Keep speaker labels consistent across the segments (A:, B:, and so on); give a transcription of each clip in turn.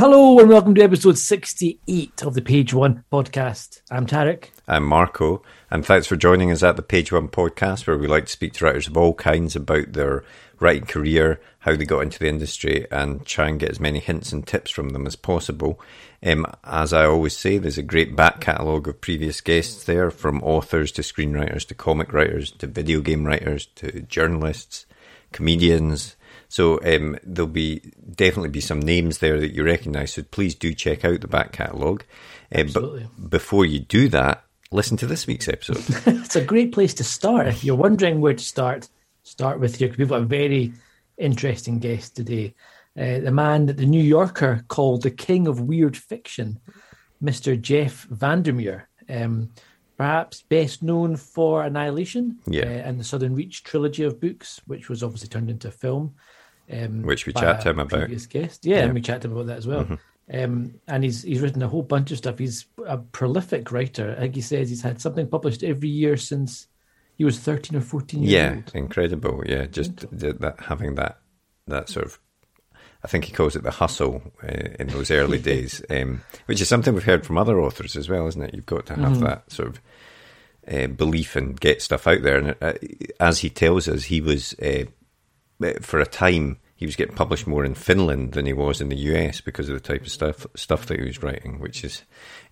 A: Hello and welcome to episode 68 of the Page One podcast. I'm Tarek.
B: I'm Marco, and thanks for joining us at the Page One podcast, where we like to speak to writers of all kinds about their writing career, how they got into the industry, and try and get as many hints and tips from them as possible. Um, as I always say, there's a great back catalogue of previous guests there, from authors to screenwriters to comic writers to video game writers to journalists, comedians, so um, there'll be definitely be some names there that you recognise. So please do check out the back catalogue. Uh, but before you do that, listen to this week's episode.
A: it's a great place to start. If you're wondering where to start, start with your. We've got a very interesting guest today. Uh, the man that the New Yorker called the king of weird fiction, Mr. Jeff VanderMeer. Um, perhaps best known for Annihilation
B: yeah. uh,
A: and the Southern Reach trilogy of books, which was obviously turned into a film
B: um, which we chat to him about.
A: Previous guest, yeah, yeah, and we chat to him about that as well. Mm-hmm. Um, and he's he's written a whole bunch of stuff. He's a prolific writer. I think he says he's had something published every year since he was thirteen or fourteen years
B: yeah,
A: old.
B: incredible. Yeah, just that having that that sort of. I think he calls it the hustle uh, in those early days, um, which is something we've heard from other authors as well, isn't it? You've got to have mm-hmm. that sort of uh, belief and get stuff out there. And uh, as he tells us, he was uh, for a time he was getting published more in Finland than he was in the US because of the type of stuff stuff that he was writing, which is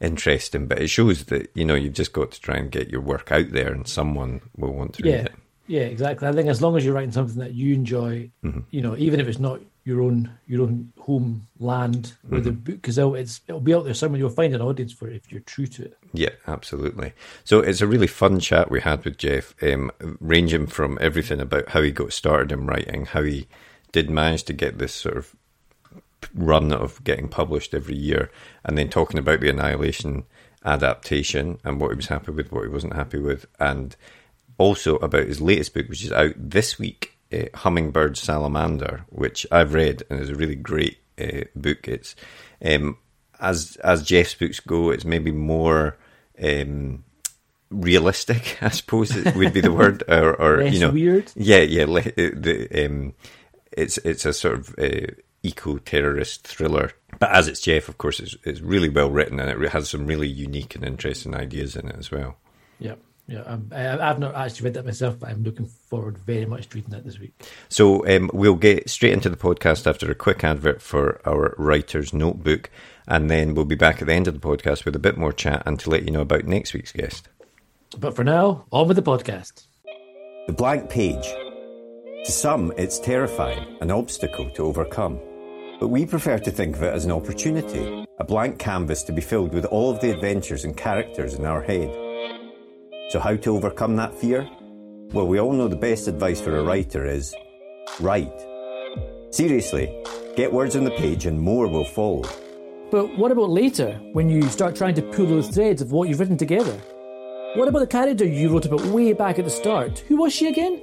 B: interesting. But it shows that you know you've just got to try and get your work out there, and someone will want to
A: yeah.
B: read it.
A: Yeah, exactly. I think as long as you're writing something that you enjoy, mm-hmm. you know, even if it's not your own your own homeland where mm-hmm. the book is out, it's it'll be out there somewhere. You'll find an audience for it if you're true to it.
B: Yeah, absolutely. So it's a really fun chat we had with Jeff, um, ranging from everything about how he got started in writing, how he did manage to get this sort of run of getting published every year, and then talking about the Annihilation adaptation and what he was happy with, what he wasn't happy with, and also about his latest book, which is out this week, uh, Hummingbird Salamander, which I've read and is a really great uh, book. It's um, as as Jeff's books go, it's maybe more um, realistic, I suppose it would be the word, or, or
A: you
B: know,
A: weird.
B: Yeah, yeah. The um, it's it's a sort of uh, eco terrorist thriller. But as it's Jeff, of course, it's, it's really well written and it has some really unique and interesting ideas in it as well.
A: Yeah. Yeah, um, I, have not actually read that myself, but I'm looking forward very much to reading that this week.
B: So um, we'll get straight into the podcast after a quick advert for our writer's notebook, and then we'll be back at the end of the podcast with a bit more chat and to let you know about next week's guest.
A: But for now, on with the podcast.
C: The blank page. To some, it's terrifying, an obstacle to overcome. But we prefer to think of it as an opportunity, a blank canvas to be filled with all of the adventures and characters in our head. So, how to overcome that fear? Well, we all know the best advice for a writer is write. Seriously, get words on the page and more will follow.
A: But what about later, when you start trying to pull those threads of what you've written together? What about the character you wrote about way back at the start? Who was she again?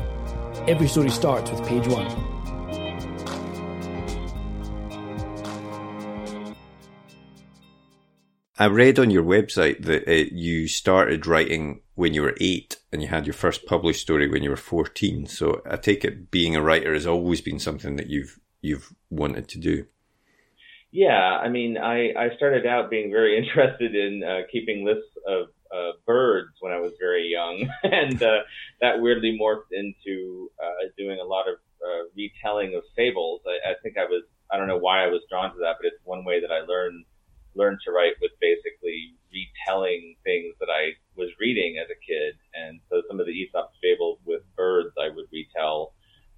A: Every story starts with page one.
B: I read on your website that uh, you started writing when you were eight and you had your first published story when you were 14. So I take it being a writer has always been something that you've, you've wanted to do.
D: Yeah, I mean, I, I started out being very interested in uh, keeping lists of uh, birds when I was very young, and uh, that weirdly morphed into uh, doing a lot of uh, retelling of fables. I, I think I was I don't know why I was drawn to that, but it's one way that I learned learned to write was basically retelling things that I was reading as a kid. And so some of the Aesop's fables with birds I would retell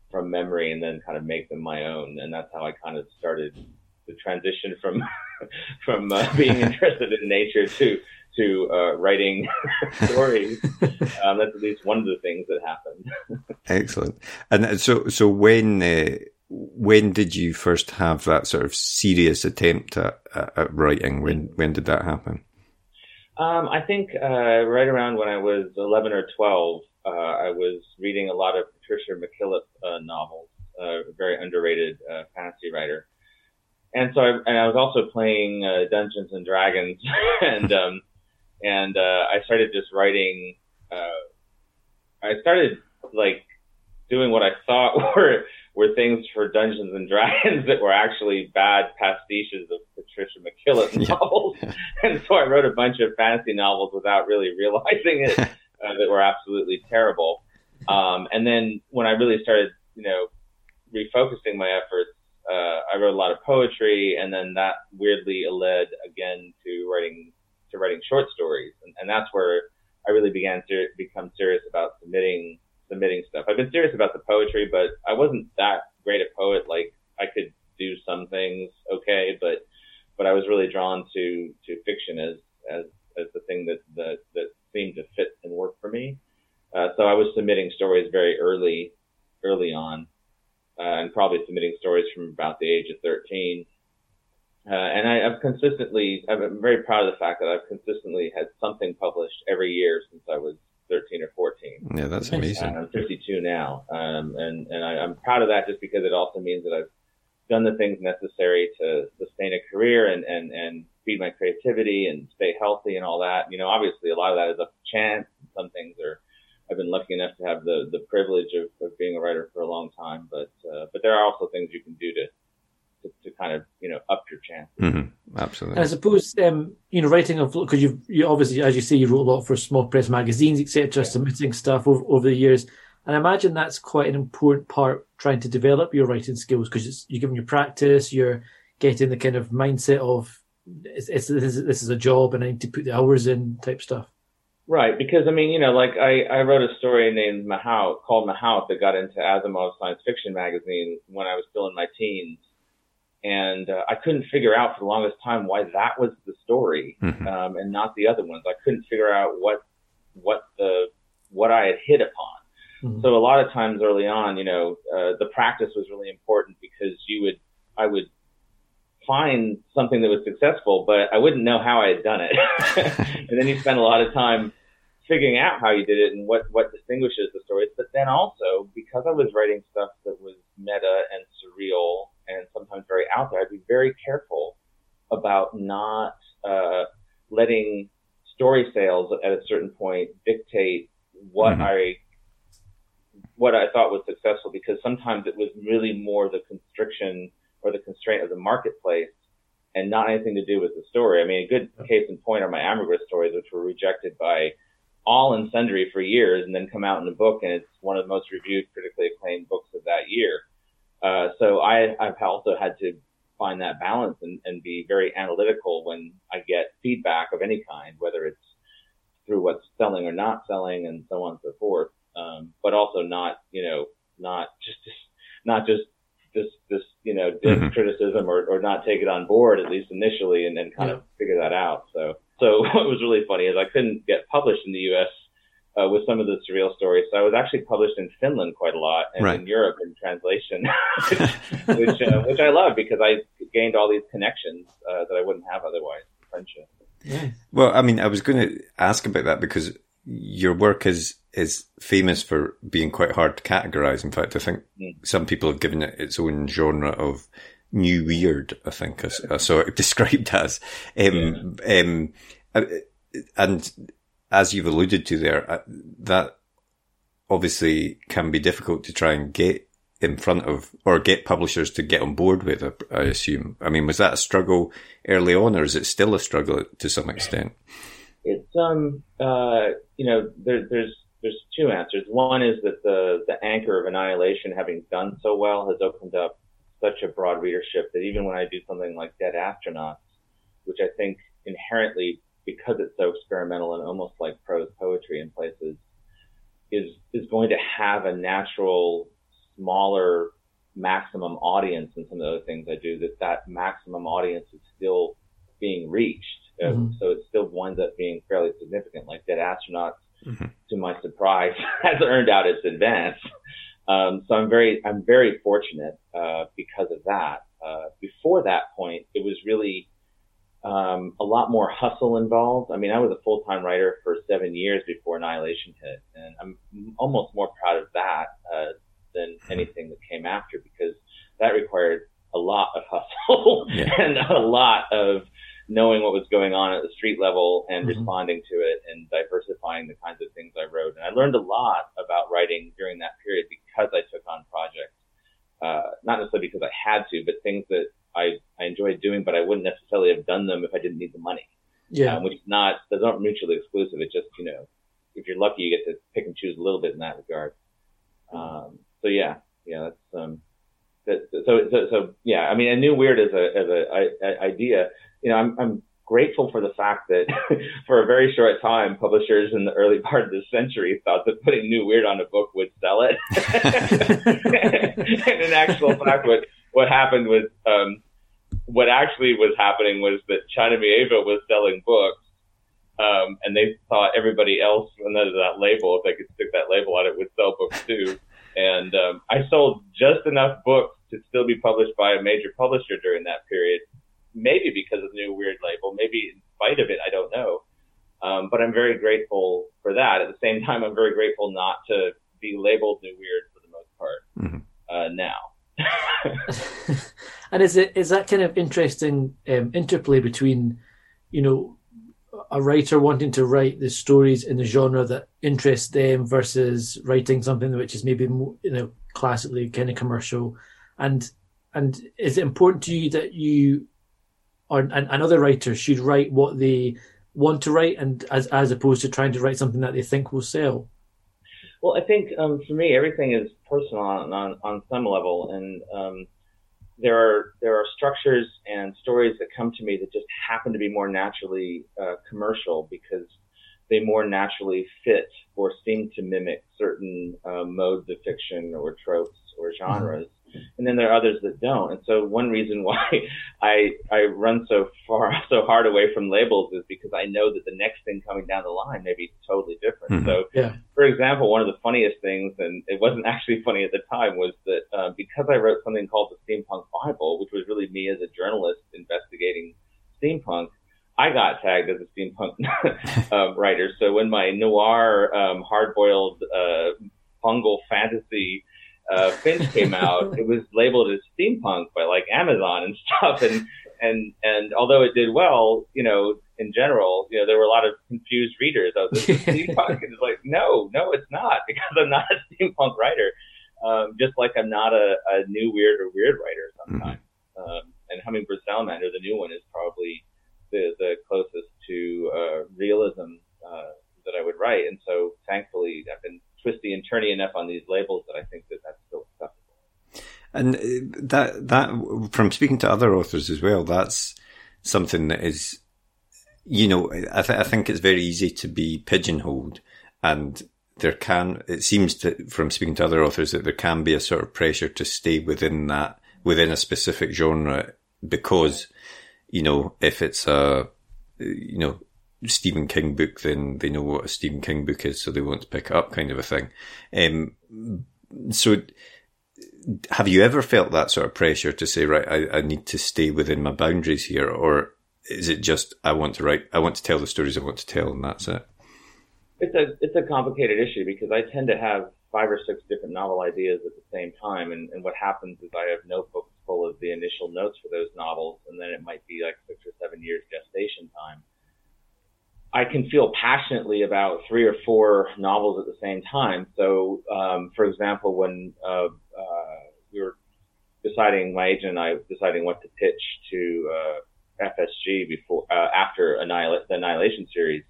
D: from memory and then kind of make them my own. And that's how I kind of started the transition from from uh, being interested in nature to to uh, writing stories. Um, that's at least one of the things that happened.
B: Excellent. And so so when uh, when did you first have that sort of serious attempt at, at writing? When when did that happen?
D: Um, I think uh, right around when I was 11 or 12, uh, I was reading a lot of Patricia McKillip uh, novels, a very underrated uh, fantasy writer. And so I, and I was also playing uh, Dungeons and Dragons, and um, and uh, I started just writing. I started like doing what I thought were were things for Dungeons and Dragons that were actually bad pastiches of Patricia McKillip novels. and so I wrote a bunch of fantasy novels without really realizing it uh, that were absolutely terrible. Um, and then when I really started, you know, refocusing my efforts, uh, I wrote a lot of poetry, and then that weirdly led again to writing to writing short stories, and, and that's where I really began to become serious about submitting submitting stuff. I've been serious about the poetry, but I wasn't that great a poet. Like I could do some things okay, but but I was really drawn to to fiction as as as the thing that that that seemed to fit and work for me. Uh, so I was submitting stories very early early on, uh, and probably submitting stories from about the age of 13. Uh, and I, have consistently, I'm very proud of the fact that I've consistently had something published every year since I was 13 or 14.
B: Yeah, that's amazing.
D: I'm 52 now. Um, and, and I, am proud of that just because it also means that I've done the things necessary to sustain a career and, and, and feed my creativity and stay healthy and all that. You know, obviously a lot of that is up to chance. Some things are, I've been lucky enough to have the, the privilege of, of being a writer for a long time, but, uh, but there are also things you can do to, to, to kind of you know up your chances.
B: Mm-hmm. Absolutely.
A: And I suppose um, you know writing of because you you obviously as you say you wrote a lot for small press magazines etc. Yeah. Submitting stuff over, over the years, and I imagine that's quite an important part trying to develop your writing skills because you're giving your practice, you're getting the kind of mindset of it's, it's this, is, this is a job and I need to put the hours in type stuff.
D: Right, because I mean, you know, like I, I wrote a story named Mahout called Mahout that got into Asimov's science fiction magazine when I was still in my teens and uh, I couldn't figure out for the longest time why that was the story mm-hmm. um, and not the other ones. I couldn't figure out what what the what I had hit upon. Mm-hmm. So a lot of times early on, you know, uh, the practice was really important because you would I would find something that was successful, but I wouldn't know how I had done it. and then you spend a lot of time figuring out how you did it and what what distinguishes the stories. But then also because I was writing stuff that was meta and surreal and sometimes very out there, I'd be very careful about not uh, letting story sales at a certain point dictate what mm-hmm. I what I thought was successful because sometimes it was really more the constriction or the constraint of the marketplace and not anything to do with the story. I mean, a good case in point are my Ambergris stories, which were rejected by all and sundry for years and then come out in the book and it's one of the most reviewed, critically acclaimed books of that year. Uh, so I, I've also had to find that balance and, and be very analytical when I get feedback of any kind, whether it's through what's selling or not selling and so on and so forth. Um, but also not, you know, not just, not just this, this, you know, mm-hmm. criticism or, or not take it on board, at least initially, and then kind yeah. of figure that out. So, so what was really funny is I couldn't get published in the U.S uh, with some of the surreal stories. So I was actually published in Finland quite a lot and right. in Europe in translation, which uh, which I love because I gained all these connections uh, that I wouldn't have otherwise. Friendship.
B: Yeah. Well, I mean, I was going to ask about that because your work is is famous for being quite hard to categorize. In fact, I think mm. some people have given it its own genre of new weird. I think I, I saw it described as, um, yeah. um, uh, and as you've alluded to there, uh, that obviously can be difficult to try and get in front of or get publishers to get on board with. I assume. I mean, was that a struggle early on, or is it still a struggle to some extent?
D: It's um uh you know there, there's there's two answers. One is that the the anchor of Annihilation, having done so well, has opened up such a broad readership that even when I do something like Dead Astronauts, which I think inherently because it's so experimental and almost like prose poetry in places, is is going to have a natural smaller maximum audience than some of the other things I do. That that maximum audience is still being reached, mm-hmm. so it still winds up being fairly significant. Like Dead Astronauts, mm-hmm. to my surprise, has earned out its advance. Um, so I'm very I'm very fortunate uh, because of that. Uh, before that point, it was really um, a lot more hustle involved. I mean, I was a full time writer for seven years before Annihilation hit, and I'm almost more proud of that uh, than anything that came after because that required a lot of hustle yeah. and a lot of knowing what was going on at the street level and mm-hmm. responding to it and diversifying the kinds of things I wrote. And I learned a lot about writing during that period because I took on projects, uh, not necessarily because I had to, but things that I, I enjoyed doing, but I wouldn't necessarily have done them if I didn't need the money.
A: Yeah.
D: Um, which is not, those aren't mutually exclusive. It's just, you know, if you're lucky, you get to pick and choose a little bit in that regard. Um, so yeah, yeah, that's, um, that, so, so, so, yeah, I mean, a new weird as a, as a, a idea, you know, I'm, I'm grateful for the fact that for a very short time, publishers in the early part of this century thought that putting new weird on a book would sell it. and in actual fact, what, what happened was, um, what actually was happening was that China Miéville was selling books. Um, and they thought everybody else under that label, if they could stick that label on it, would sell books too. And um, I sold just enough books to still be published by a major publisher during that period. Maybe because of the new weird label, maybe in spite of it, I don't know. Um, but I'm very grateful for that. At the same time, I'm very grateful not to be labeled new weird for the most part mm-hmm. uh, now.
A: and is it is that kind of interesting um, interplay between, you know, a writer wanting to write the stories in the genre that interests them versus writing something which is maybe more, you know classically kind of commercial, and and is it important to you that you or and, and other writers should write what they want to write and as as opposed to trying to write something that they think will sell?
D: Well, I think um, for me, everything is personal on, on, on some level, and um, there are there are structures and stories that come to me that just happen to be more naturally uh, commercial because they more naturally fit or seem to mimic certain uh, modes of fiction or tropes or genres. Mm-hmm and then there are others that don't. And so one reason why I I run so far so hard away from labels is because I know that the next thing coming down the line may be totally different. Mm-hmm. So,
A: yeah.
D: for example, one of the funniest things, and it wasn't actually funny at the time, was that uh, because I wrote something called the Steampunk Bible, which was really me as a journalist investigating steampunk. I got tagged as a steampunk um, writer. So when my noir, um, hard-boiled, uh, fungal fantasy uh, Finch came out, it was labeled as steampunk by like Amazon and stuff. And, and, and although it did well, you know, in general, you know, there were a lot of confused readers. of this steampunk. and it's like, no, no, it's not because I'm not a steampunk writer. Um, just like I'm not a, a new weird or weird writer sometimes. Mm-hmm. Um, and Hummingbird Salamander, the new one, is probably the, the closest to uh, realism uh, that I would write. And so thankfully, I've been twisty and turny enough on these labels that I think that that's still acceptable.
B: And uh, that that from speaking to other authors as well, that's something that is, you know, I, th- I think it's very easy to be pigeonholed, and there can it seems to from speaking to other authors that there can be a sort of pressure to stay within that within a specific genre because you know if it's a you know Stephen King book, then they know what a Stephen King book is, so they want to pick it up, kind of a thing. Um, so, have you ever felt that sort of pressure to say, right, I, I, need to stay within my boundaries here, or is it just I want to write, I want to tell the stories I want to tell, and that's it?
D: It's a it's a complicated issue because I tend to have five or six different novel ideas at the same time, and, and what happens is I have notebooks full of the initial notes for those novels, and then it might be like six or seven years gestation time. I can feel passionately about three or four novels at the same time. So, um, for example, when uh, uh, we were deciding, my agent and I deciding what to pitch to uh, FSG before uh, after Annihil- the Annihilation series,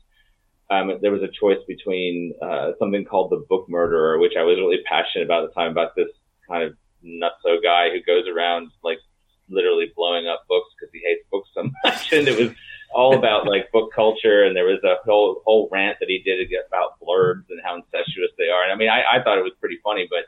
D: um, there was a choice between uh, something called The Book Murderer, which I was really passionate about at the time about this kind of nutso guy who goes around like literally blowing up books because he hates books so much, and it was all about like book culture, and there was a whole whole rant that he did about blurbs and how incestuous they are. And I mean, I, I thought it was pretty funny, but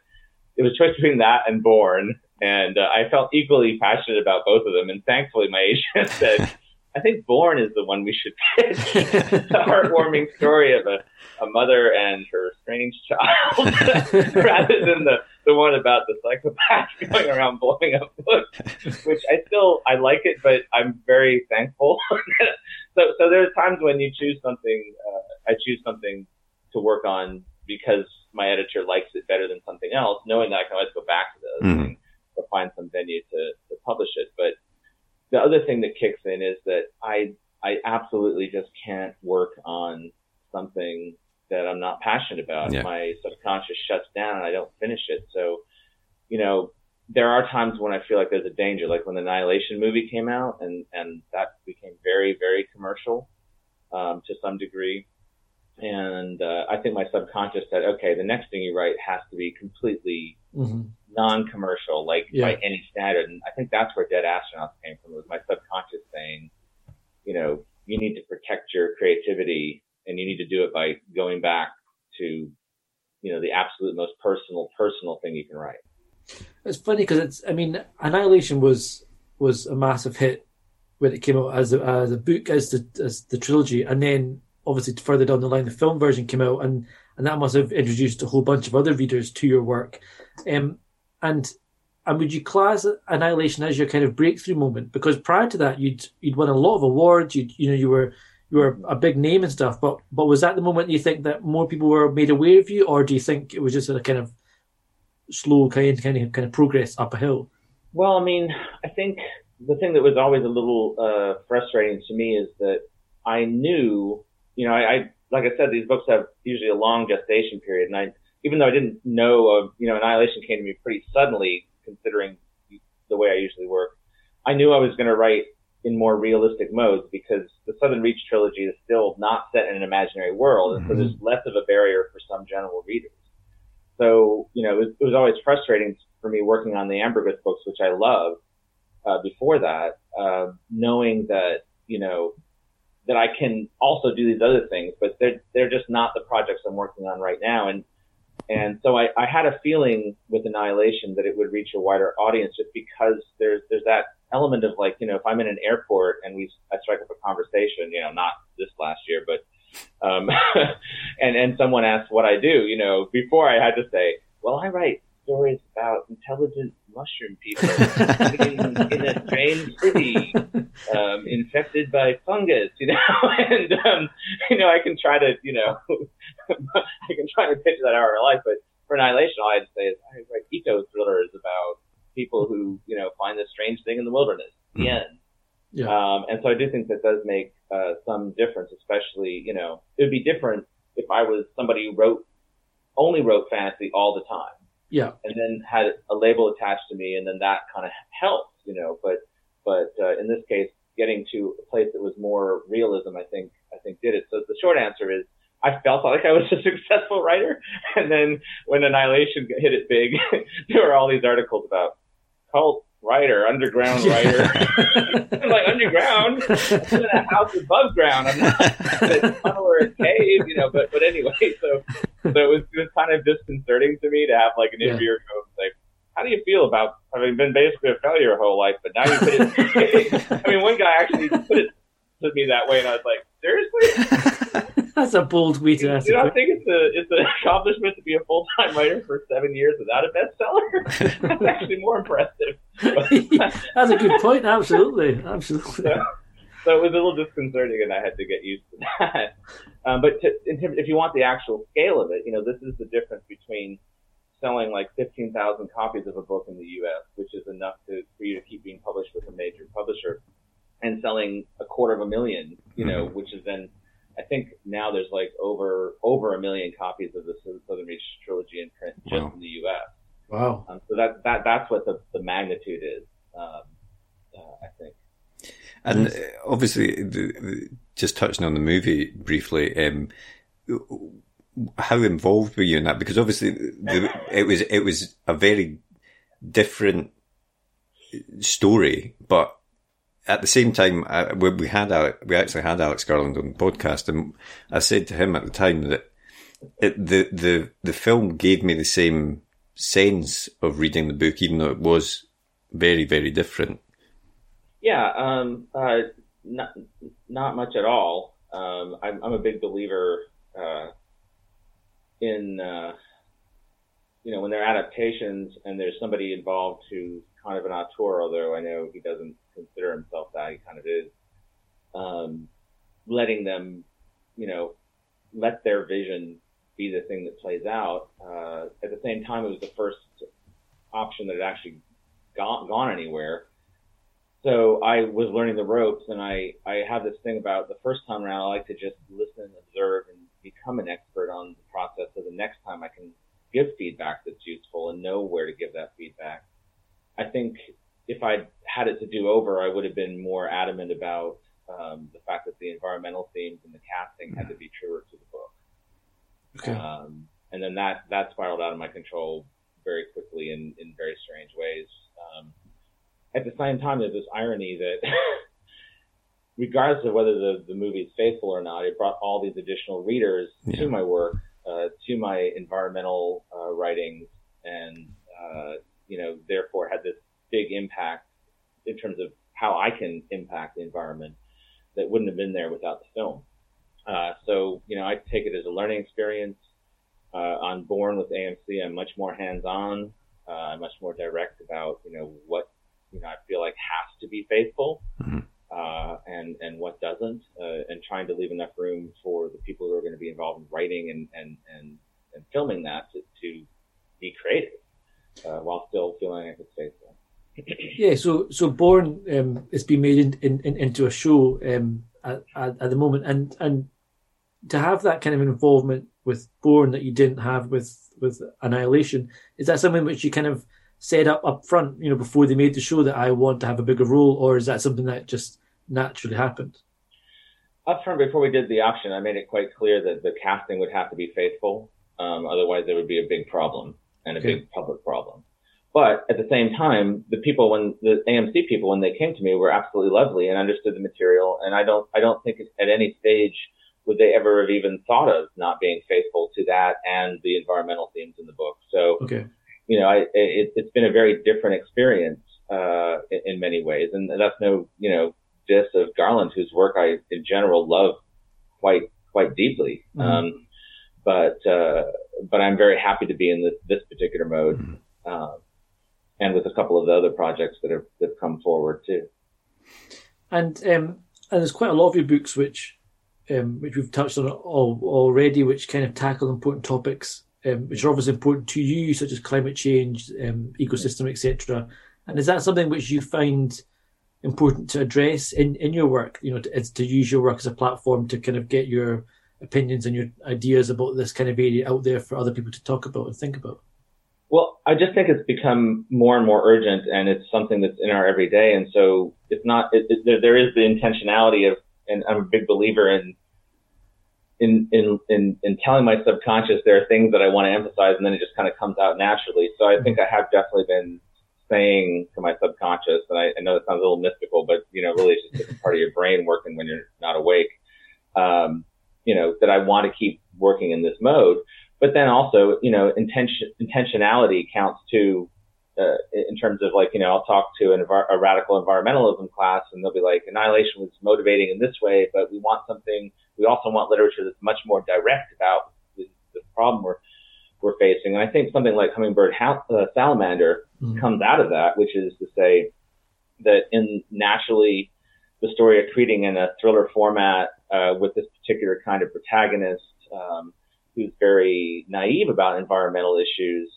D: it was choice between that and Borne, and uh, I felt equally passionate about both of them. And thankfully, my agent said. I think Borne is the one we should pitch. the heartwarming story of a, a mother and her strange child, rather than the, the one about the psychopath going around blowing up books. Which I still I like it, but I'm very thankful. so so there's times when you choose something. Uh, I choose something to work on because my editor likes it better than something else, knowing that I can always go back to those mm. and find some venue to, to publish it. But the other thing that kicks in is that I I absolutely just can't work on something that I'm not passionate about. Yeah. My subconscious shuts down and I don't finish it. So, you know, there are times when I feel like there's a danger, like when the Annihilation movie came out and, and that became very, very commercial, um, to some degree. And, uh, I think my subconscious said, okay, the next thing you write has to be completely mm-hmm non-commercial, like yeah. by any standard. And I think that's where Dead Astronauts came from. Was my subconscious saying, you know, you need to protect your creativity you need to do it by going back to, you know, the absolute most personal, personal thing you can write.
A: It's funny because it's, I mean, Annihilation was, was a massive hit when it came out as a, as a book, as the, as the trilogy. And then obviously further down the line, the film version came out and, and that must have introduced a whole bunch of other readers to your work. Um, and and would you class Annihilation as your kind of breakthrough moment? Because prior to that, you'd you'd won a lot of awards. You you know you were you were a big name and stuff. But but was that the moment you think that more people were made aware of you, or do you think it was just a kind of slow kind kind of kind of progress up a hill?
D: Well, I mean, I think the thing that was always a little uh, frustrating to me is that I knew, you know, I, I like I said, these books have usually a long gestation period, and I even though I didn't know of, you know, Annihilation came to me pretty suddenly, considering the way I usually work. I knew I was going to write in more realistic modes because the Southern Reach trilogy is still not set in an imaginary world, and mm-hmm. so there's less of a barrier for some general readers. So, you know, it was, it was always frustrating for me working on the Ambergris books, which I love, uh, before that, uh, knowing that, you know, that I can also do these other things, but they're, they're just not the projects I'm working on right now. And and so I, I had a feeling with Annihilation that it would reach a wider audience just because there's there's that element of like, you know, if I'm in an airport and we I strike up a conversation, you know, not this last year, but um and and someone asks what I do, you know, before I had to say, well, I write stories about intelligent mushroom people living in a strange city, um, infected by fungus, you know, and, um, you know, I can try to, you know, I can try to pitch that hour of life, but for Annihilation, all I had to say is I write eco thrillers about people who, you know, find this strange thing in the wilderness. The mm. end. Yeah. Um, and so I do think that does make uh, some difference, especially, you know, it would be different if I was somebody who wrote, only wrote fantasy all the time
A: yeah.
D: And then had a label attached to me, and then that kind of helped, you know. But but uh, in this case, getting to a place that was more realism, I think I think did it. So the short answer is. I felt like I was a successful writer, and then when Annihilation hit it big, there were all these articles about cult writer, underground writer. I'm like underground. I'm in a house above ground. I'm not in a tunnel or a cave, you know. But but anyway, so so it was it was kind of disconcerting to me to have like an yeah. interviewer go like, "How do you feel about having been basically a failure your whole life, but now you put it?" I mean, one guy actually put it to me that way, and I was like, "Seriously."
A: That's a bold way to
D: ask. You don't think it's a it's an accomplishment to be a full time writer for seven years without a bestseller? That's actually more impressive.
A: That's a good point. Absolutely, absolutely.
D: So, so it was a little disconcerting, and I had to get used to that. Um, but to, terms, if you want the actual scale of it, you know, this is the difference between selling like 15,000 copies of a book in the U.S., which is enough to, for you to keep being published with a major publisher, and selling a quarter of a million, you know, mm-hmm. which is then, I think now there's like over over a million copies of the Southern Reach trilogy in print just wow. in the U.S.
A: Wow.
D: Um, so that that that's what the, the magnitude is, um, uh, I think.
B: And uh, obviously, the, the, just touching on the movie briefly, um, how involved were you in that? Because obviously, the, it was it was a very different story, but at the same time, uh, we had Alex, we actually had Alex Garland on the podcast, and I said to him at the time that it, the the the film gave me the same sense of reading the book, even though it was very very different.
D: Yeah, um, uh, not not much at all. Um, I'm, I'm a big believer uh, in uh, you know when there are adaptations and there's somebody involved who's kind of an auteur, although I know he doesn't consider himself that, he kind of is. Um, letting them, you know, let their vision be the thing that plays out. Uh, at the same time, it was the first option that had actually gone, gone anywhere. So I was learning the ropes, and I I have this thing about the first time around. I like to just listen, observe, and become an expert on the process. So the next time I can give feedback that's useful and know where to give that feedback. I think if I had it to do over, I would have been more adamant about um, the fact that the environmental themes and the casting had to be truer to the book. Okay. Um, and then that that spiraled out of my control very quickly in in very strange ways. Um, at the same time, there's this irony that. regardless of whether the, the movie is faithful or not, it brought all these additional readers yeah. to my work, uh, to my environmental uh, writings, and uh, you know, therefore had this big impact in terms of how I can impact the environment that wouldn't have been there without the film. Uh, so, you know, I take it as a learning experience. Uh, on Borne with AMC, I'm much more hands-on. Uh, I'm much more direct about, you know, what, you know, I feel like has to be faithful. Mm-hmm. Uh, and and what doesn't, uh, and trying to leave enough room for the people who are going to be involved in writing and and and, and filming that to, to be creative uh, while still feeling like it's faithful.
A: yeah, so so Borne um, is being made in, in, in, into a show um, at, at, at the moment, and and to have that kind of involvement with Borne that you didn't have with with Annihilation, is that something which you kind of set up up front, you know, before they made the show that I want to have a bigger role, or is that something that just naturally happened?
D: Up front, before we did the option, I made it quite clear that the casting would have to be faithful. Um, otherwise, there would be a big problem and a okay. big public problem. But at the same time, the people when the AMC people when they came to me were absolutely lovely and understood the material. And I don't I don't think at any stage would they ever have even thought of not being faithful to that and the environmental themes in the book. So, okay. you know, I, it, has been a very different experience uh, in, in, many ways, and that's no you know diss of Garland, whose work I in general love quite quite deeply. Mm-hmm. Um, but uh, but I'm very happy to be in this, this particular mode, mm-hmm. uh, and with a couple of the other projects that have that have come forward too.
A: And um, and there's quite a lot of your books which um, which we've touched on all, already, which kind of tackle important topics um, which are obviously important to you, such as climate change, um, ecosystem, etc. And is that something which you find important to address in, in your work? You know, to, to use your work as a platform to kind of get your opinions and your ideas about this kind of area out there for other people to talk about and think about?
D: Well, I just think it's become more and more urgent, and it's something that's in our everyday. And so it's not. It, it, there, there is the intentionality of, and I'm a big believer in, in, in, in, in telling my subconscious there are things that I want to emphasize, and then it just kind of comes out naturally. So I think I have definitely been saying to my subconscious, and I, I know it sounds a little mystical, but you know, really it's just a part of your brain working when you're not awake. Um, you know, that I want to keep working in this mode. But then also, you know, intention, intentionality counts too, uh, in terms of like, you know, I'll talk to an, a radical environmentalism class and they'll be like, Annihilation was motivating in this way, but we want something, we also want literature that's much more direct about the, the problem we're, we're facing. And I think something like Hummingbird ha- uh, Salamander mm-hmm. comes out of that, which is to say that in naturally the story accreting in a thriller format uh, with this particular kind of protagonist um, who's very naive about environmental issues,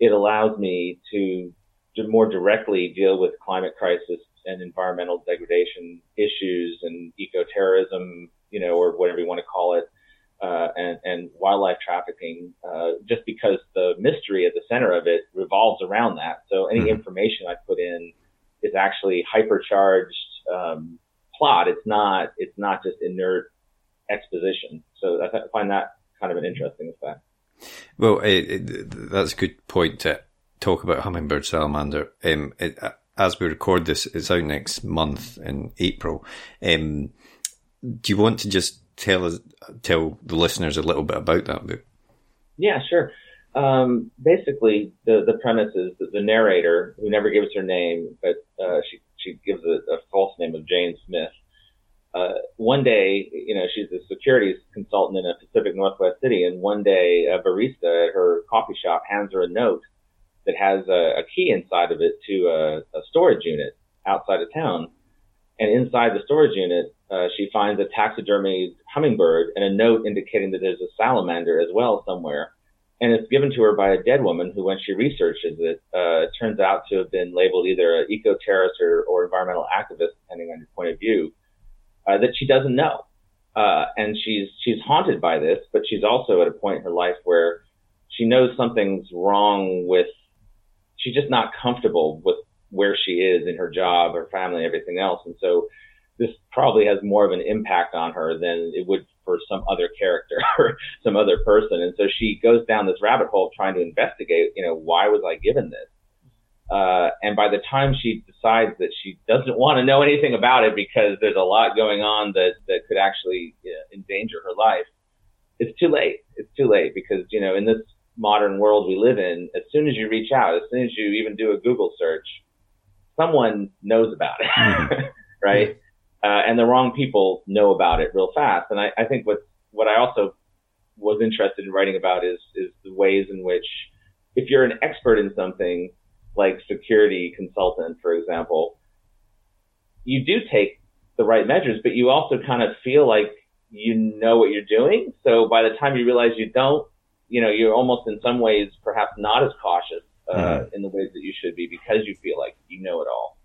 D: it allows me to, to more directly deal with climate crisis and environmental degradation issues and eco-terrorism, you know, or whatever you want to call it, uh, and, and wildlife trafficking, uh, just because the mystery at the center of it revolves around that. So any mm-hmm. information I put in is actually hypercharged um, plot. It's not it's not just inert exposition. So I find that kind of an interesting effect.
B: Well, it, it, that's a good point to talk about Hummingbird Salamander. Um, it, as we record this, it's out next month in April. Um, do you want to just tell us, tell the listeners a little bit about that book?
D: Yeah, sure. Um, basically, the the premise is that the narrator, who never gives her name, but uh, she she gives a, a, false name of Jane Smith. Uh, one day, you know, she's a securities consultant in a Pacific Northwest city, and one day, a barista at her coffee shop hands her a note that has a, a key inside of it to a, a storage unit outside of town. And inside the storage unit, uh, she finds a taxidermied hummingbird and a note indicating that there's a salamander as well somewhere. And it's given to her by a dead woman who, when she researches it, uh, turns out to have been labeled either an eco-terrorist or, or environmental activist, depending on your point of view, uh, that she doesn't know. Uh, and she's she's haunted by this, but she's also at a point in her life where she knows something's wrong with. She's just not comfortable with where she is in her job, her family, everything else. And so this probably has more of an impact on her than it would for some other character or some other person. And so she goes down this rabbit hole trying to investigate, you know, why was I given this? Uh, and by the time she decides that she doesn't want to know anything about it because there's a lot going on that, that could actually know, endanger her life, it's too late. It's too late because, you know, in this modern world we live in, as soon as you reach out, as soon as you even do a Google search, someone knows about it, right? Uh, and the wrong people know about it real fast. And I, I think what what I also was interested in writing about is is the ways in which if you're an expert in something like security consultant, for example, you do take the right measures, but you also kind of feel like you know what you're doing. So by the time you realize you don't, you know, you're almost in some ways perhaps not as cautious uh, mm-hmm. in the ways that you should be because you feel like you know it all.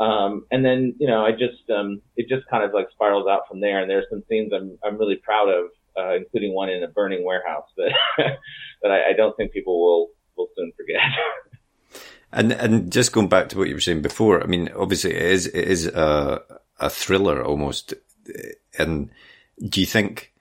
D: Um, and then, you know, I just, um, it just kind of like spirals out from there. And there's some scenes I'm, I'm really proud of, uh, including one in a burning warehouse that, that I, I don't think people will, will soon forget.
B: and, and just going back to what you were saying before, I mean, obviously it is, it is a, a thriller almost. And do you think,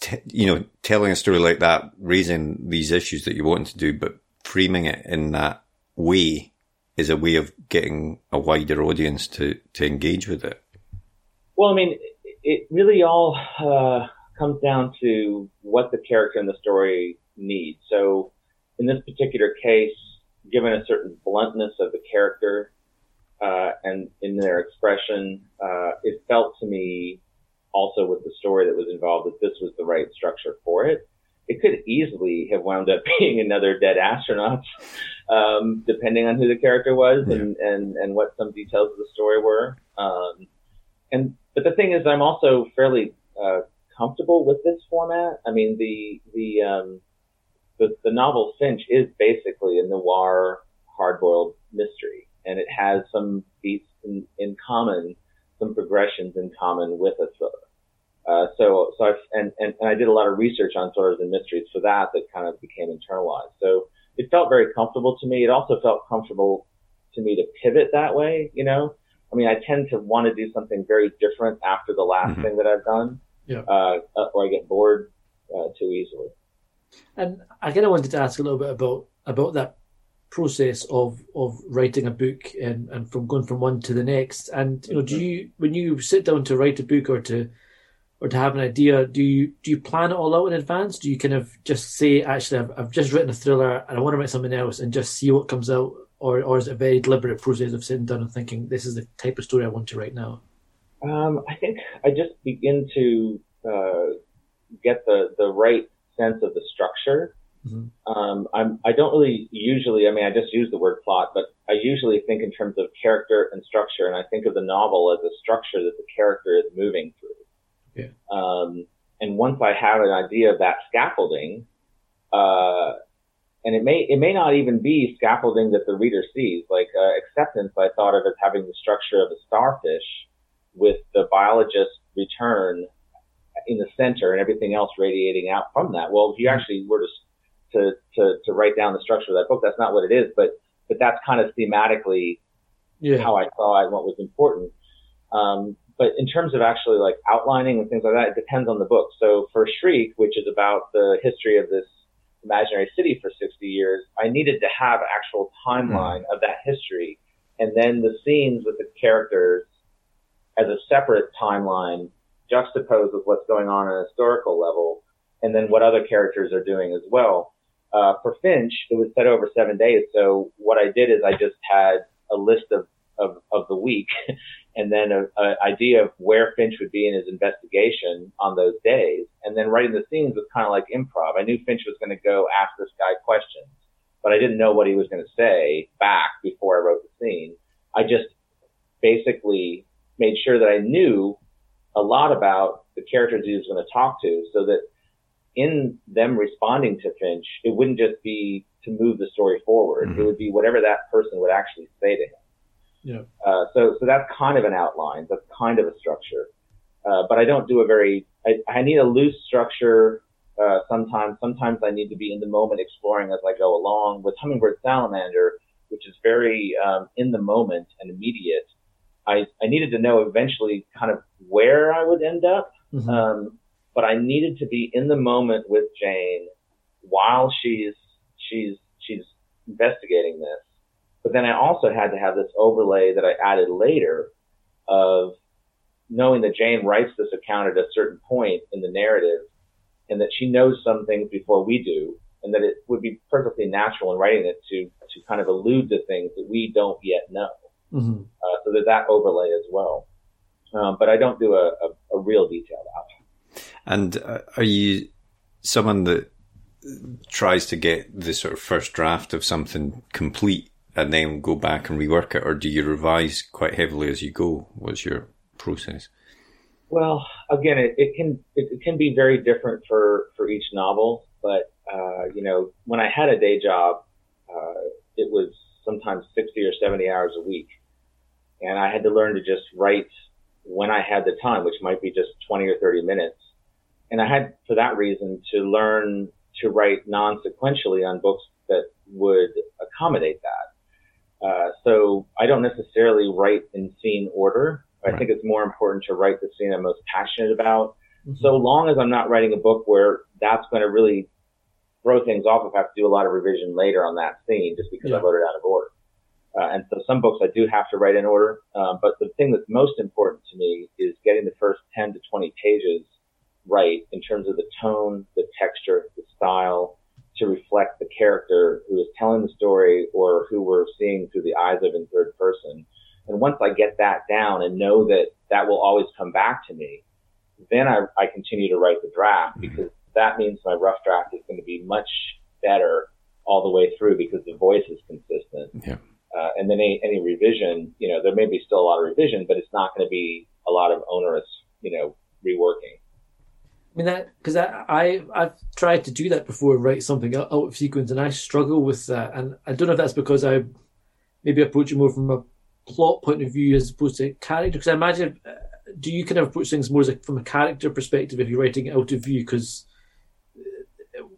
B: T- you know, telling a story like that, raising these issues that you want to do, but framing it in that way is a way of getting a wider audience to, to engage with it?
D: Well, I mean, it really all uh, comes down to what the character in the story needs. So, in this particular case, given a certain bluntness of the character uh, and in their expression, uh, it felt to me also with the story that was involved that this was the right structure for it it could easily have wound up being another dead astronaut, um, depending on who the character was yeah. and, and, and what some details of the story were. Um, and but the thing is, I'm also fairly uh, comfortable with this format. I mean, the the um, the, the novel Finch is basically a noir, hard-boiled mystery, and it has some beats in, in common, some progressions in common with a thriller. Uh, so, so I and, and, and I did a lot of research on thrillers and mysteries for that that kind of became internalized. So it felt very comfortable to me. It also felt comfortable to me to pivot that way. You know, I mean, I tend to want to do something very different after the last mm-hmm. thing that I've done, yeah. uh, or I get bored uh, too easily.
A: And I kind of wanted to ask a little bit about about that process of of writing a book and, and from going from one to the next. And you know, do you when you sit down to write a book or to or to have an idea, do you do you plan it all out in advance? Do you kind of just say, actually, I've, I've just written a thriller and I want to write something else and just see what comes out, or or is it a very deliberate process of sitting down and thinking this is the type of story I want to write now?
D: Um, I think I just begin to uh, get the the right sense of the structure. Mm-hmm. Um, I'm I don't really usually. I mean, I just use the word plot, but I usually think in terms of character and structure, and I think of the novel as a structure that the character is moving through.
A: Yeah.
D: Um, and once I have an idea of that scaffolding, uh, and it may it may not even be scaffolding that the reader sees. Like uh, acceptance, I thought of as having the structure of a starfish with the biologist return in the center and everything else radiating out from that. Well, if you actually were to to to, to write down the structure of that book, that's not what it is, but but that's kind of thematically
A: Yeah.
D: how I saw it what was important. Um, but in terms of actually like outlining and things like that, it depends on the book. So for Shriek, which is about the history of this imaginary city for 60 years, I needed to have actual timeline of that history and then the scenes with the characters as a separate timeline juxtaposed with what's going on at a historical level and then what other characters are doing as well. Uh, for Finch, it was set over seven days. So what I did is I just had a list of, of, of the week and then a, a idea of where Finch would be in his investigation on those days. And then writing the scenes was kind of like improv. I knew Finch was going to go ask this guy questions, but I didn't know what he was going to say back before I wrote the scene. I just basically made sure that I knew a lot about the characters he was going to talk to so that in them responding to Finch, it wouldn't just be to move the story forward.
B: Mhm.
D: It would be whatever that person would actually say to him.
A: Yeah.
D: Uh, so, so that's kind of an outline. That's kind of a structure. Uh, but I don't do a very, I, I need a loose structure. Uh, sometimes, sometimes I need to be in the moment exploring as I go along with Hummingbird Salamander, which is very, um, in the moment and immediate. I, I needed to know eventually kind of where I would end up.
A: Mhm.
D: Um, but I needed to be in the moment with Jane while she's she's she's investigating this. But then I also had to have this overlay that I added later of knowing that Jane writes this account at a certain point in the narrative and that she knows some things before we do and that it would be perfectly natural in writing it to to kind of allude to things that we don't yet know.
A: Mhm.
D: Uh, so there's that overlay as well. Um, but I don't do a, a, a real detailed outline.
B: And uh, are you someone that tries to get the sort of first draft of something complete and then go back and rework it, or do you revise quite heavily as you go? What's your process?
D: Well, again, it, it can it, it can be very different for for each novel. But uh, you know, when I had a day job, uh, it was sometimes sixty or seventy hours a week, and I had to learn to just write when I had the time, which might be just twenty or thirty minutes. And I had, for that reason, to learn to write non-sequentially on books that would accommodate that. Uh, so I don't necessarily write in scene order. I
B: Right.
D: think it's more important to write the scene I'm most passionate about.
A: Mhm.
D: So long as I'm not writing a book where that's going to really throw things off if I have to do a lot of revision later on that scene just because I wrote it out of order. Uh, and so some books I do have to write in order. Um, but the thing that's most important to me is getting the first 10 to 20 pages right in terms of the tone, the texture, the style to reflect the character who is telling the story or who we're seeing through the eyes of in third person. And once I get that down and know that that will always come back to me, then I, I continue to write the draft because that means my rough draft is going to be much better all the way through because the voice is consistent.
B: Yeah.
D: Uh, and then any, any revision, you know, there may be still a lot of revision, but it's not going to be a lot of onerous, you know, reworking.
A: I mean that because I, I I've tried to do that before, write something out of sequence, and I struggle with that. And I don't know if that's because I maybe approach it more from a plot point of view as opposed to character. Because I imagine, uh, do you kind of approach things more a, from a character perspective if you're writing it out of view? Because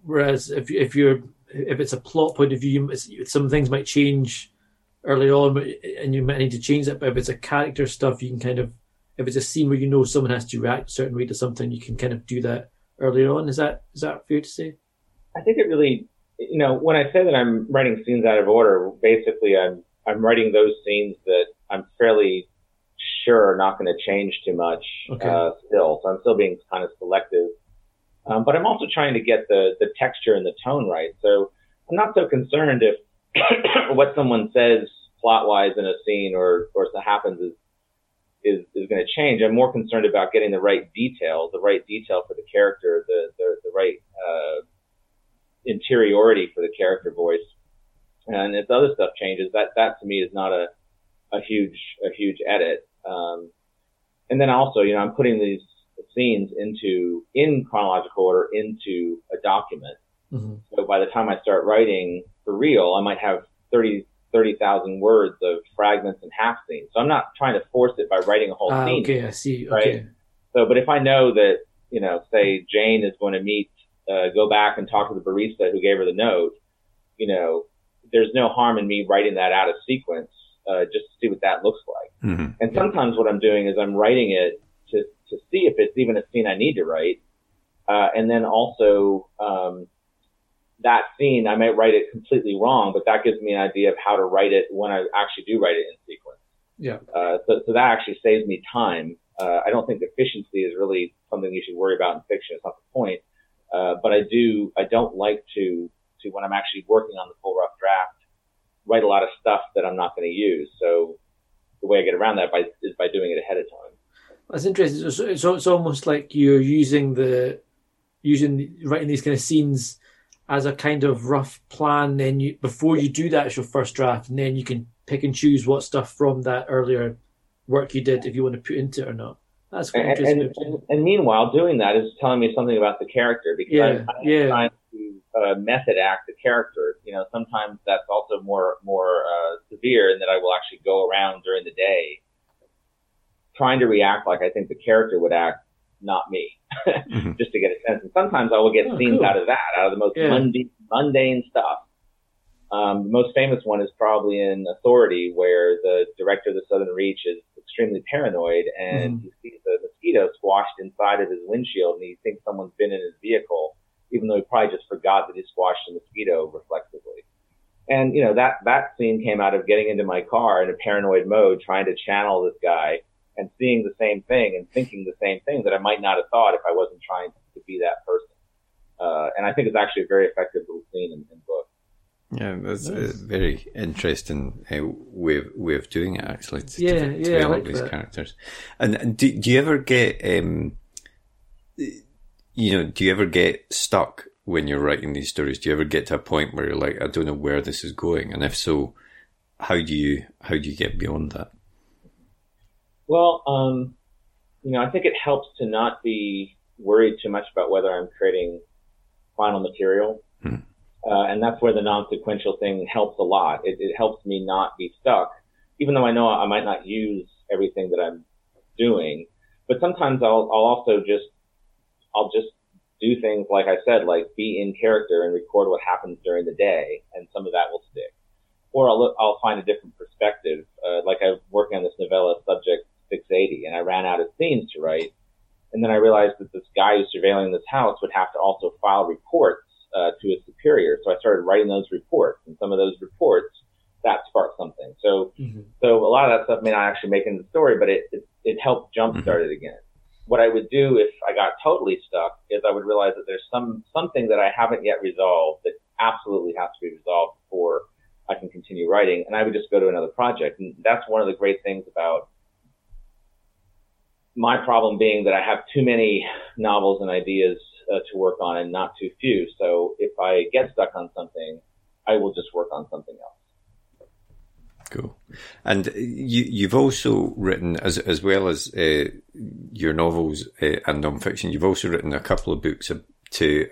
A: whereas if if you're if it's a plot point of view, some things might change early on, and you might need to change that. But if it's a character stuff, you can kind of if it's a scene where you know someone has to react a certain way to something, you can kind of do that earlier on. Is that is that fair to say?
D: I think it really, you know, when I say that I'm writing scenes out of order, basically I'm I'm writing those scenes that I'm fairly sure are not going to change too much
A: Okay.
D: uh, still. So I'm still being kind of selective, um, but I'm also trying to get the the texture and the tone right. So I'm not so concerned if what someone says plot wise in a scene or or happens is is, is going to change. I'm more concerned about getting the right detail, the right detail for the character, the the, the right uh, interiority for the character voice, and if the other stuff changes, that that to me is not a a huge a huge edit. Um, and then also, you know, I'm putting these scenes into in chronological order into a document. Mm-hmm. So by the time I start writing for real, I might have 30 30,000 words of fragments and half scenes. So I'm not trying to force it by writing a whole
A: ah,
D: scene.
A: Okay, I see.
D: Right?
A: Okay.
D: So, but if I know that, you know, say Jane is going to meet, uh, go back and talk to the barista who gave her the note, you know, there's no harm in me writing that out of sequence, uh, just to see what that looks like. Mm-hmm. And sometimes what I'm doing is I'm writing it to, to see if it's even a scene I need to write. Uh, and then also, um, that scene, I might write it completely wrong, but that gives me an idea of how to write it when I actually do write it in sequence.
A: Yeah.
D: Uh, so, so that actually saves me time. Uh, I don't think efficiency is really something you should worry about in fiction. It's not the point. Uh, but I do, I don't like to, to when I'm actually working on the full rough draft, write a lot of stuff that I'm not going to use. So the way I get around that by, is by doing it ahead of time.
A: That's interesting. So, so it's almost like you're using the, using, writing these kind of scenes as a kind of rough plan. Then you before you do that as your first draft, and then you can pick and choose what stuff from that earlier work you did if you want to put into it or not. That's
D: and, and, and, and, meanwhile, doing that is telling me something about the character because
A: yeah,
D: I'm, I'm
A: yeah.
D: trying to uh, method act the character. You know, sometimes that's also more more uh, severe in that I will actually go around during the day trying to react like I think the character would act not me, mm-hmm. just to get a sense. And sometimes I will get oh, scenes cool. out of that, out of the most yeah. mundane, mundane stuff. Um, the most famous one is probably in Authority, where the director of the Southern Reach is extremely paranoid and mm. he sees a mosquito squashed inside of his windshield and he thinks someone's been in his vehicle, even though he probably just forgot that he squashed the mosquito reflexively. And, you know, that, that scene came out of getting into my car in a paranoid mode, trying to channel this guy and seeing the same thing and thinking the same thing that I might not have thought if I wasn't trying to be that person. Uh, and I think it's actually a very effective little scene in, in book.
B: Yeah, that's nice. a very interesting uh, way of, way of doing it. Actually, to,
A: yeah,
B: to,
A: yeah,
B: develop
A: like
B: these
A: that.
B: characters. And, and do, do you ever get, um, you know, do you ever get stuck when you're writing these stories? Do you ever get to a point where you're like, I don't know where this is going? And if so, how do you how do you get beyond that?
D: Well, um, you know, I think it helps to not be worried too much about whether I'm creating final material. Hmm. Uh, and that's where the non-sequential thing helps a lot. It, it helps me not be stuck, even though I know I might not use everything that I'm doing. But sometimes I'll, I'll also just, I'll just do things like I said, like be in character and record what happens during the day, and some of that will stick. Or I'll I'll find a different perspective. Uh, like I'm working on this novella subject 680 and I ran out of scenes to write. And then I realized that this guy who's surveilling this house would have to also file reports uh, to his superior. So I started writing those reports, and some of those reports that sparked something. So, mm-hmm. so a lot of that stuff may not actually make into the story, but it it, it helped jumpstart mm-hmm. it again. What I would do if I got totally stuck is I would realize that there's some something that I haven't yet resolved that absolutely has to be resolved before I can continue writing, and I would just go to another project. And that's one of the great things about my problem being that I have too many novels and ideas uh, to work on and not too few. So if I get stuck on something, I will just work on something else.
B: Cool. And you, you've also written, as as well as uh, your novels uh, and nonfiction, you've also written a couple of books to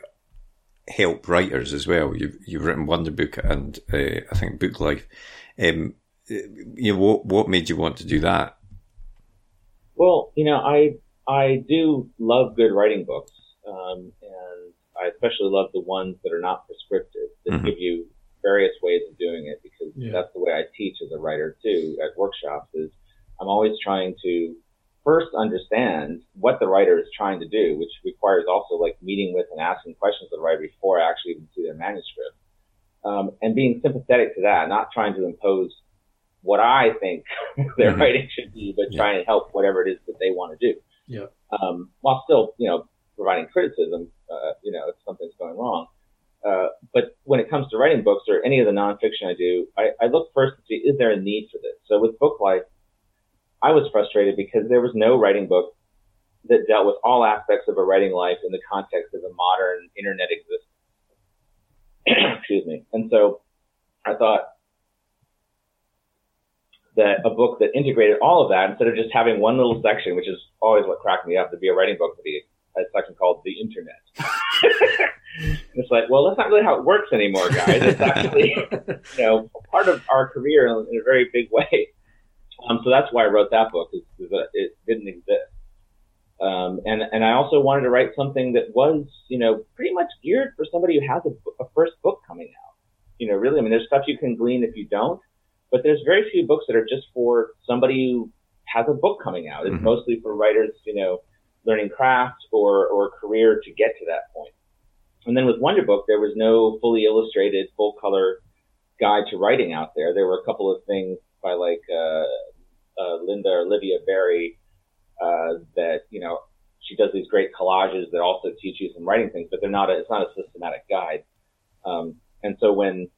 B: help writers as well. You've you've written Wonder Book and uh, I think Book Life. Um, you know, what what made you want to do that?
D: Well, you know, I I do love good writing books, um, and I especially love the ones that are not prescriptive that mm-hmm. give you various ways of doing it because yeah. that's the way I teach as a writer too at workshops. Is I'm always trying to first understand what the writer is trying to do, which requires also like meeting with and asking questions of the writer before I actually even see their manuscript, um, and being sympathetic to that, not trying to impose what I think their mm-hmm. writing should be, but yeah. trying to help whatever it is that they want to do.
A: Yeah.
D: Um, while still, you know, providing criticism, uh, you know, if something's going wrong. Uh, but when it comes to writing books or any of the nonfiction I do, I, I look first to see is there a need for this. So with Book Life, I was frustrated because there was no writing book that dealt with all aspects of a writing life in the context of a modern internet existence. Excuse me. And so I thought that a book that integrated all of that instead of just having one little section, which is always what cracked me up to be a writing book to be a section called the internet. it's like, well, that's not really how it works anymore, guys. It's actually, you know, part of our career in a very big way. Um, so that's why I wrote that book, is, is that it didn't exist. Um, and, and I also wanted to write something that was, you know, pretty much geared for somebody who has a, a first book coming out. You know, really, I mean, there's stuff you can glean if you don't, but there's very few books that are just for somebody who has a book coming out. It's mm-hmm. mostly for writers, you know, learning craft or, or career to get to that point. And then with Wonder Book, there was no fully illustrated, full color guide to writing out there. There were a couple of things by like uh, uh, Lynda or Olivia Barry uh, that you know she does these great collages that also teach you some writing things, but they're not a, it's not a systematic guide. Um, and so when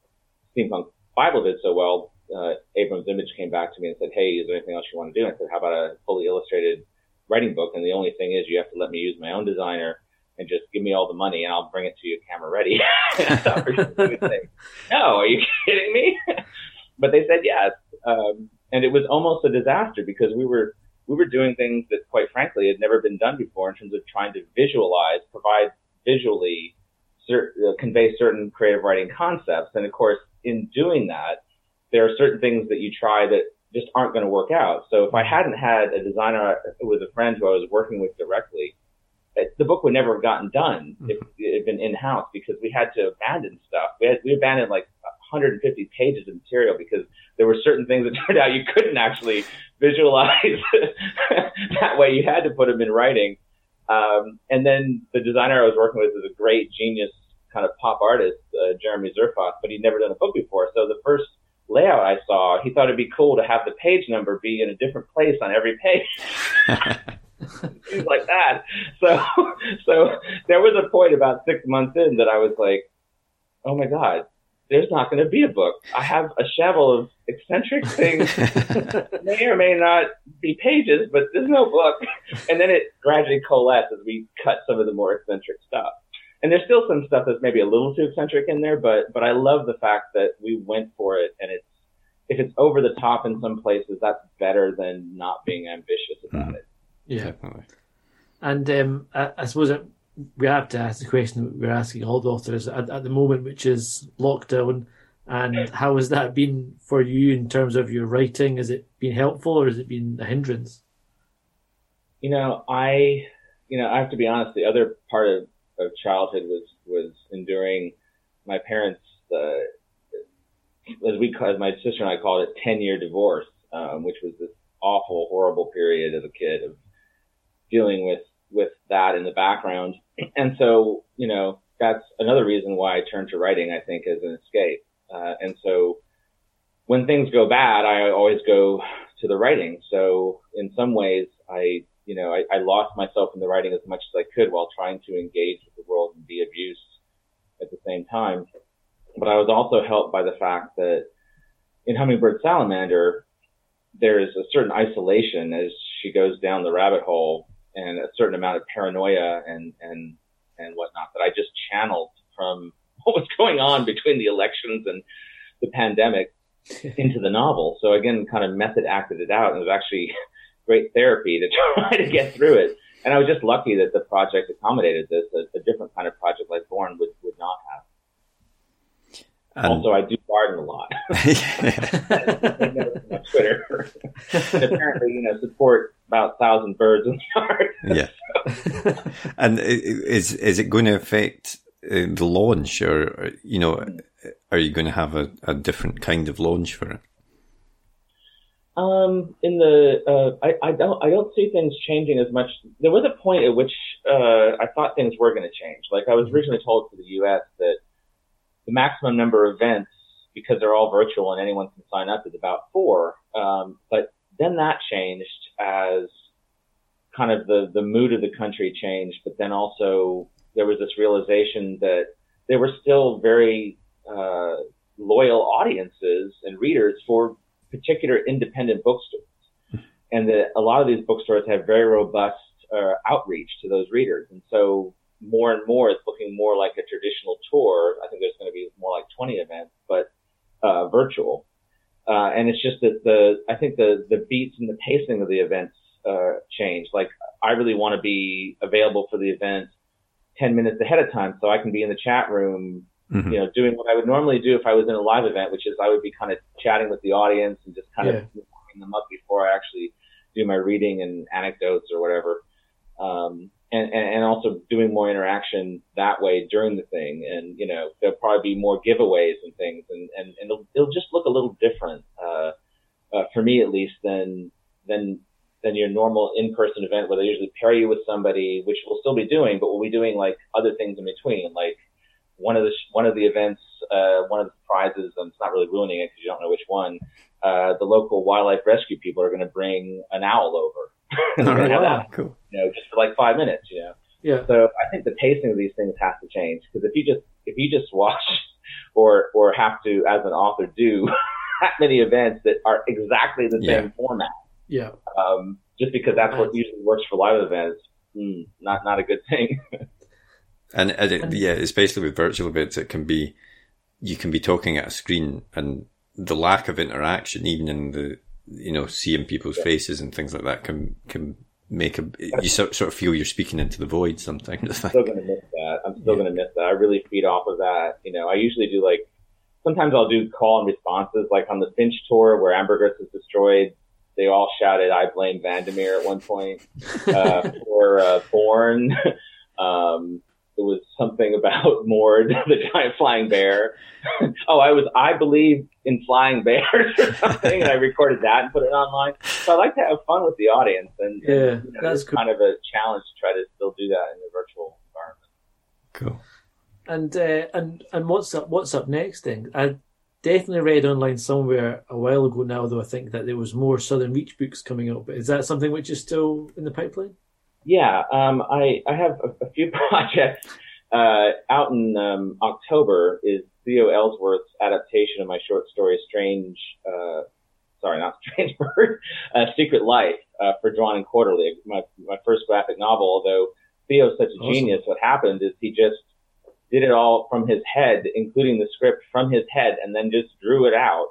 D: Steampunk Bible did so well, uh, Abrams Image came back to me and said, "Hey, is there anything else you want to do?" And I said, "How about a fully illustrated writing book? And the only thing is, you have to let me use my own designer." and just give me all the money and I'll bring it to you camera ready. no, are you kidding me? but they said yes. Um, and it was almost a disaster because we were we were doing things that, quite frankly, had never been done before in terms of trying to visualize, provide visually, cert, uh, convey certain creative writing concepts. And of course, in doing that, there are certain things that you try that just aren't going to work out. So if I hadn't had a designer with a friend who I was working with directly, the book would never have gotten done if mm-hmm. it had been in house because we had to abandon stuff. We had we abandoned like 150 pages of material because there were certain things that turned out you couldn't actually visualize that way. You had to put them in writing. Um, and then the designer I was working with is a great genius kind of pop artist, uh, Jeremy Zerfoss, but he'd never done a book before. So the first layout I saw, he thought it'd be cool to have the page number be in a different place on every page. Things like that. So, so there was a point about six months in that I was like, oh my God, there's not going to be a book. I have a shovel of eccentric things, may or may not be pages, but there's no book. And then it gradually coalesced as we cut some of the more eccentric stuff. And there's still some stuff that's maybe a little too eccentric in there, but but I love the fact that we went for it, and it's if it's over the top in some places, that's better than not being ambitious about mm. it.
A: Yeah, definitely. And um, I, I suppose it we have to ask the question we're asking all the authors at, at the moment, which is lockdown. And how has that been for you in terms of your writing? Has it been helpful or has it been a hindrance?
D: You know, I, you know, I have to be honest. The other part of, of childhood was was enduring my parents, uh, as we, as my sister and I called it, ten year divorce, um, which was this awful, horrible period as a kid of dealing with with that in the background. And so, you know, that's another reason why I turned to writing, I think, as an escape. Uh, and so when things go bad, I always go to the writing. So in some ways, I, you know, I, I lost myself in the writing as much as I could while trying to engage with the world and be of use at the same time. But I was also helped by the fact that in Hummingbird Salamander, there is a certain isolation as she goes down the rabbit hole and a certain amount of paranoia and and and whatnot that I just channeled from what was going on between the elections and the pandemic into the novel. So again, kind of method acted it out, and it was actually great therapy to try to get through it. And I was just lucky that the project accommodated this. A, a different kind of project like Borne would would not have. Um, also, I do garden a lot. Twitter. apparently, you know, support about thousand birds in the
B: yard. yeah. and is is it going to affect uh, the launch, or you know, are you going to have a, a different kind of launch for it?
D: Um, in the uh, I, I don't I don't see things changing as much. There was a point at which uh, I thought things were going to change. Like I was mm-hmm. originally told for the U.S. that the maximum number of events, because they're all virtual and anyone can sign up, is about four. Um, but then that changed as kind of the, the mood of the country changed, but then also there was this realization that there were still very uh, loyal audiences and readers for particular independent bookstores. And that a lot of these bookstores have very robust uh, outreach to those readers. And so more and more it's looking more like a traditional tour. I think there's going to be more like 20 events, but uh, virtual. Uh, and it's just that the I think the the beats and the pacing of the events uh, change. Like I really want to be available for the event ten minutes ahead of time, so I can be in the chat room, mm-hmm. you know, doing what I would normally do if I was in a live event, which is I would be kind of chatting with the audience and just kind yeah. of warming them up before I actually do my reading and anecdotes or whatever. Um, and, and also doing more interaction that way during the thing. And, you know, there'll probably be more giveaways and things and, and, and it'll, it'll just look a little different, uh, uh, for me at least than, than, than your normal in-person event where they usually pair you with somebody, which we'll still be doing, but we'll be doing like other things in between. Like one of the, one of the events, uh, one of the prizes, and it's not really ruining it because you don't know which one, uh, the local wildlife rescue people are going to bring an owl over
B: oh, cool.
D: You know, just for like five minutes. You know.
A: Yeah.
D: So I think the pacing of these things has to change because if you just if you just watch or or have to as an author do that many events that are exactly the yeah. same format.
A: Yeah.
D: Um, just because that's what usually works for live events, mm, not not a good thing.
B: And, and it, yeah, especially with virtual events, it can be you can be talking at a screen and the lack of interaction, even in the you know, seeing people's yeah. faces and things like that can can make a you sort sort of feel you're speaking into the void sometimes.
D: I'm still gonna miss that. I'm still yeah. gonna miss that. I really feed off of that. You know, I usually do like sometimes I'll do call and responses, like on the Finch tour where Ambergris is destroyed. They all shouted, "I blame VanderMeer" at one point, uh, or uh, Borne. um, it was something about Mord, the giant flying bear. oh, I was, I believe in flying bears or something, and I recorded that and put it online. So I like to have fun with the audience, and,
A: yeah, and, you know, that's
D: cool. kind of a challenge to try to still do that in the virtual environment.
B: Cool.
A: And uh, and and what's up? What's up next? Then I definitely read online somewhere a while ago now, though I think that there was more Southern Reach books coming up. But is that something which is still in the pipeline?
D: Yeah, um, I, I have a, a few projects uh, out in um, October. Is Theo Ellsworth's adaptation of my short story "Strange"? Uh, sorry, not Strange Bird, uh, Secret Life uh, for Drawn and Quarterly. My my first graphic novel. Although Theo's such a awesome. genius, what happened is he just did it all from his head, including the script from his head, and then just drew it out.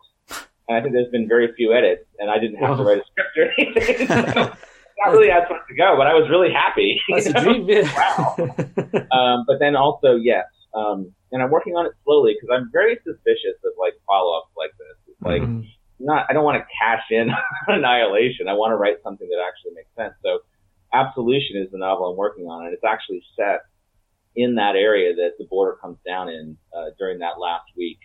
D: And I think there's been very few edits, and I didn't have wow. to write a script or anything. So not really as much to go, but I was really happy.
A: That's a dream.
D: Wow. um, but then also, yes, um, and I'm working on it slowly because I'm very suspicious of like follow ups like this. It's like mm-hmm. not, I don't want to cash in on Annihilation. I want to write something that actually makes sense. So, Absolution is the novel I'm working on, and it's actually set in that area that the border comes down in uh, during that last week.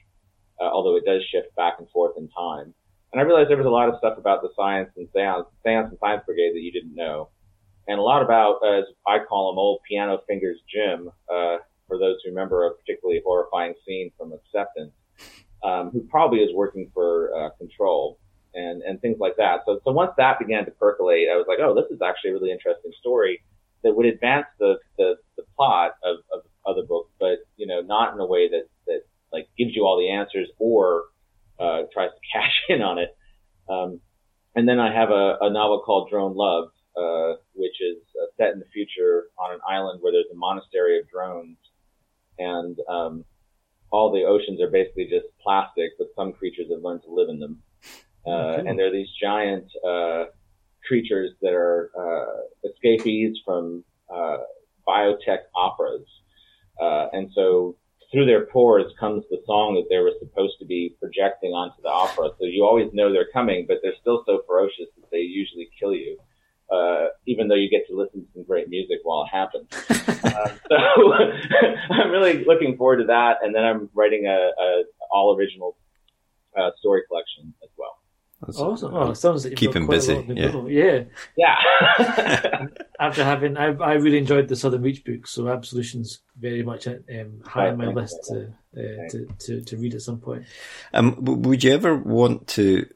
D: Uh, although it does shift back and forth in time. And I realized there was a lot of stuff about the science and seance, seance and science brigade that you didn't know. And a lot about, as I call him, old piano fingers Jim, uh, for those who remember a particularly horrifying scene from Acceptance, um, who probably is working for uh, Control and, and things like that. So, so once that began to percolate, I was like, oh, this is actually a really interesting story that would advance the, the, the plot of, of, of the book, but, you know, not in a way that, that like gives you all the answers or uh, tries to cash in on it. Um, and then I have a, a novel called Drone Love, uh, which is uh, set in the future on an island where there's a monastery of drones, and um, all the oceans are basically just plastic, but some creatures have learned to live in them. Uh, and they're these giant uh, creatures that are uh, escapees from uh, biotech operas. Uh, and so through their pores comes the song that they were supposed to be projecting onto the opera. So you always know they're coming, but they're still so ferocious that they usually kill you. Uh, even though you get to listen to some great music while it happens. uh, so I'm really looking forward to that. And then I'm writing a, a all original uh, story collection as well.
A: That's awesome. Oh, sounds like
B: keep him busy.
A: Yeah. yeah.
D: Yeah.
A: After having, I, I really enjoyed the Southern Reach book, so Absolution's very much um, high on my list to, uh, to, to, to read at some point.
B: Um, would you ever want to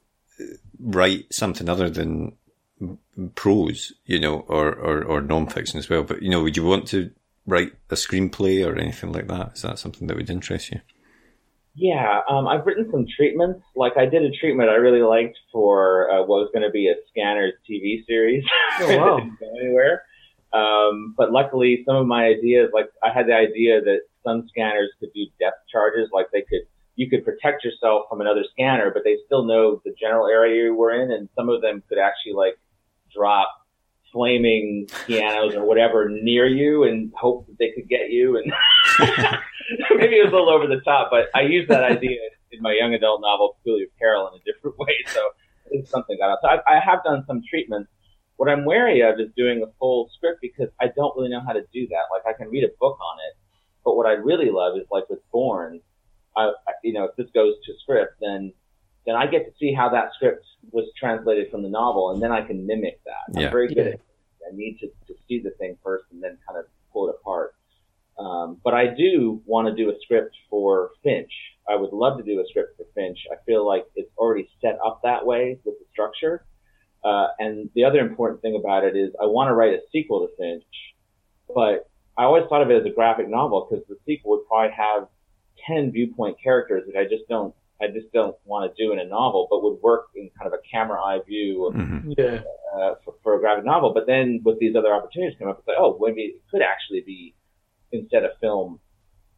B: write something other than prose, you know, or, or, or non-fiction as well? But, you know, would you want to write a screenplay or anything like that? Is that something that would interest you?
D: Yeah, um, I've written some treatments. Like I did a treatment I really liked for uh, what was going to be a Scanners TV series.
A: Oh, wow.
D: didn't go anywhere. Um, but luckily, some of my ideas, like I had the idea that some scanners could do depth charges, like they could you could protect yourself from another scanner, but they still know the general area you were in, and some of them could actually like drop flaming pianos or whatever near you and hope that they could get you. And maybe it was a little over the top, but I used that idea in my young adult novel, Peculiar Peril, in a different way. So it's something got out. So I, I have done some treatments. What I'm wary of is doing a full script because I don't really know how to do that. Like I can read a book on it, but what I really love is like with Borne, I, you know, if this goes to script, then then I get to see how that script was translated from the novel, and then I can mimic that. I'm
B: Yeah.
D: very good
A: Yeah.
D: at. I need to, to see the thing first, and then kind of pull it apart. Um, but I do want to do a script for Finch. I would love to do a script for Finch. I feel like it's already set up that way with the structure. Uh, and the other important thing about it is I want to write a sequel to Finch, but I always thought of it as a graphic novel because the sequel would probably have 10 viewpoint characters that I just don't, I just don't want to do in a novel, but would work in kind of a camera eye view
B: Mhm.
A: Yeah.
D: uh, for, for a graphic novel. But then with these other opportunities come up, it's like, oh, maybe it could actually be instead of film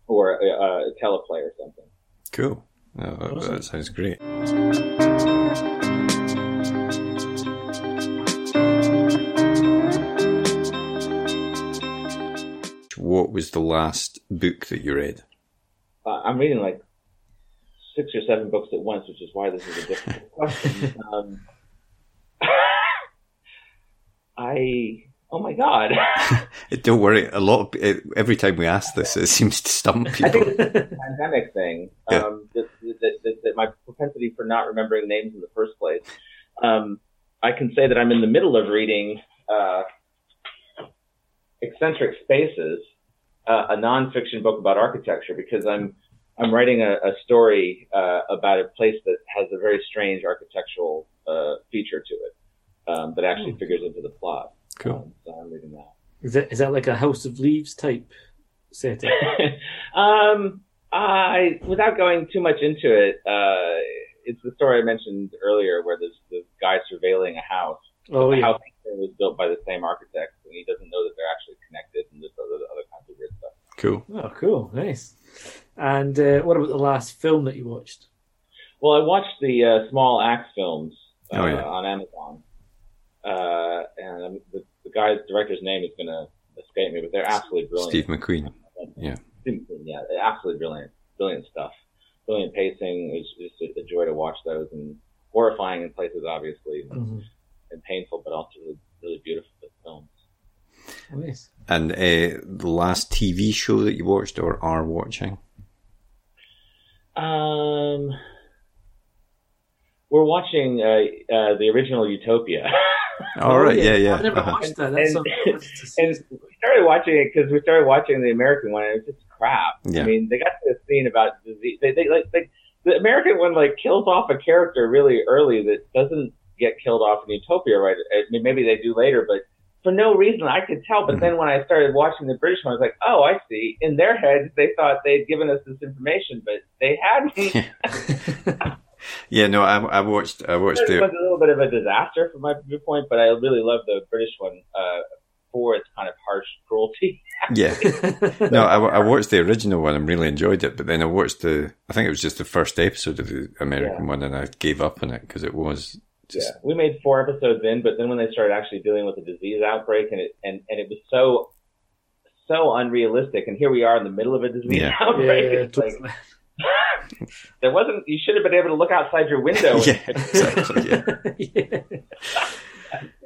D: or a, a teleplay or something.
B: Cool. Oh, that,
A: Awesome.
B: that sounds great. What was the last book that you read?
D: Uh, I'm reading like six or seven books at once, which is why this is a difficult question. Um, I, oh my god.
B: Don't worry. A lot of eh, every time we ask this, it seems to stump people.
D: I think it's the pandemic thing.
B: Yeah.
D: Um, that, that, that, that my propensity for not remembering names in the first place. Um, I can say that I'm in the middle of reading uh, Eccentric Spaces, uh, a nonfiction book about architecture, because I'm I'm writing a, a story uh, about a place that has a very strange architectural uh, feature to it um, that actually figures into the plot.
B: Cool.
D: Um, so I'm reading that.
A: Is that is that like a House of Leaves type setting?
D: um, I, without going too much into it, uh, it's the story I mentioned earlier where there's this guy surveilling a house.
A: Oh
D: the
A: yeah.
D: house was built by the same architect, and he doesn't know that they're actually connected, and just other, other kinds of weird stuff.
B: Cool.
A: Oh, cool, nice. And uh, what about the last film that you watched?
D: Well, I watched the uh, Small Axe films uh,
B: Oh, yeah.
D: on Amazon, uh, and um, the, the guy's director's name is going to escape me, but they're absolutely brilliant.
B: Steve McQueen. Yeah.
D: Steve McQueen, yeah, absolutely brilliant, brilliant stuff. Brilliant pacing. It's just a, a joy to watch those, and horrifying in places, obviously,
A: Mhm.
D: and painful, but also really, really beautiful films.
A: Nice.
B: And uh, the last TV show that you watched or are watching?
D: Um, we're watching uh, uh, the original Utopia.
B: All right. Yeah. Yeah.
A: I've never
B: Uh-huh.
A: watched that. That's
D: And-
A: something I wanted to see.
D: and we started watching it because we started watching the American one, and it was just crap.
B: Yeah.
D: I mean, they got to a scene about disease. They, they like they, the American one like kills off a character really early that doesn't get killed off in Utopia, right? I mean, maybe they do later, but for no reason I could tell. But then when I started watching the British one, I was like, oh, I see. In their heads, they thought they'd given us this information, but they hadn't.
B: Yeah. No, I, I watched. I watched
D: it
B: the.
D: was a little bit of a disaster from my viewpoint, but I really love the British one uh, for its kind of harsh cruelty.
B: Yeah. No, I, I watched the original one and really enjoyed it, but then I watched the. I think it was just the first episode of the American one, and I gave up on it because it was just.
D: Yeah, we made four episodes in, but then when they started actually dealing with the disease outbreak, and it and, and it was so so unrealistic, and here we are in the middle of a disease
B: Yeah.
D: outbreak.
A: yeah,
D: it's like there wasn't. You should have been able to look outside your window.
B: Yeah, exactly. Yeah.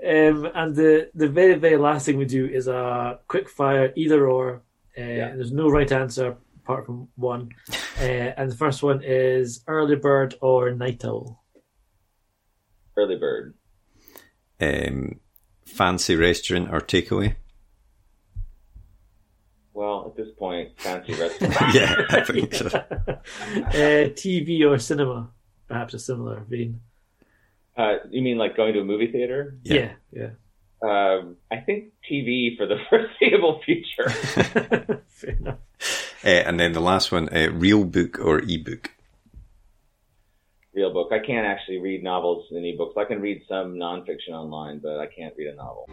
A: yeah. Um, and the the very very last thing we do is a quick fire either or. Uh,
D: Yeah.
A: There's no right answer apart from one. Uh, and the first one is early bird or night owl.
D: Early bird.
B: Um, fancy restaurant or takeaway?
D: Well, at this point, fancy restaurant.
B: yeah, I think so.
A: uh, TV or cinema, perhaps a similar vein.
D: uh, you mean like going to a movie theater?
B: Yeah.
A: Yeah,
D: Um, I think TV for the foreseeable future.
A: yeah. Fair enough.
B: Uh, and then the last one, uh, real book or ebook?
D: Real book. I can't actually read novels in ebooks. I can read some nonfiction online, but I can't read a novel.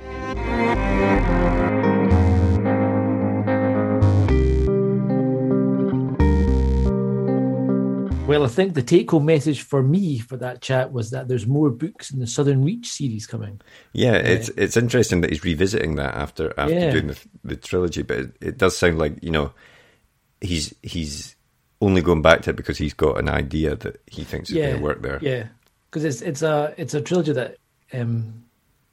A: Well, I think the take home message for me for that chat was that there's more books in the Southern Reach series coming.
B: Yeah, it's it's interesting that he's revisiting that after after
A: Yeah.
B: doing the, the trilogy, but it, it does sound like you know he's he's only going back to it because he's got an idea that he thinks is going to work there.
A: Yeah, because it's it's a it's a trilogy that um,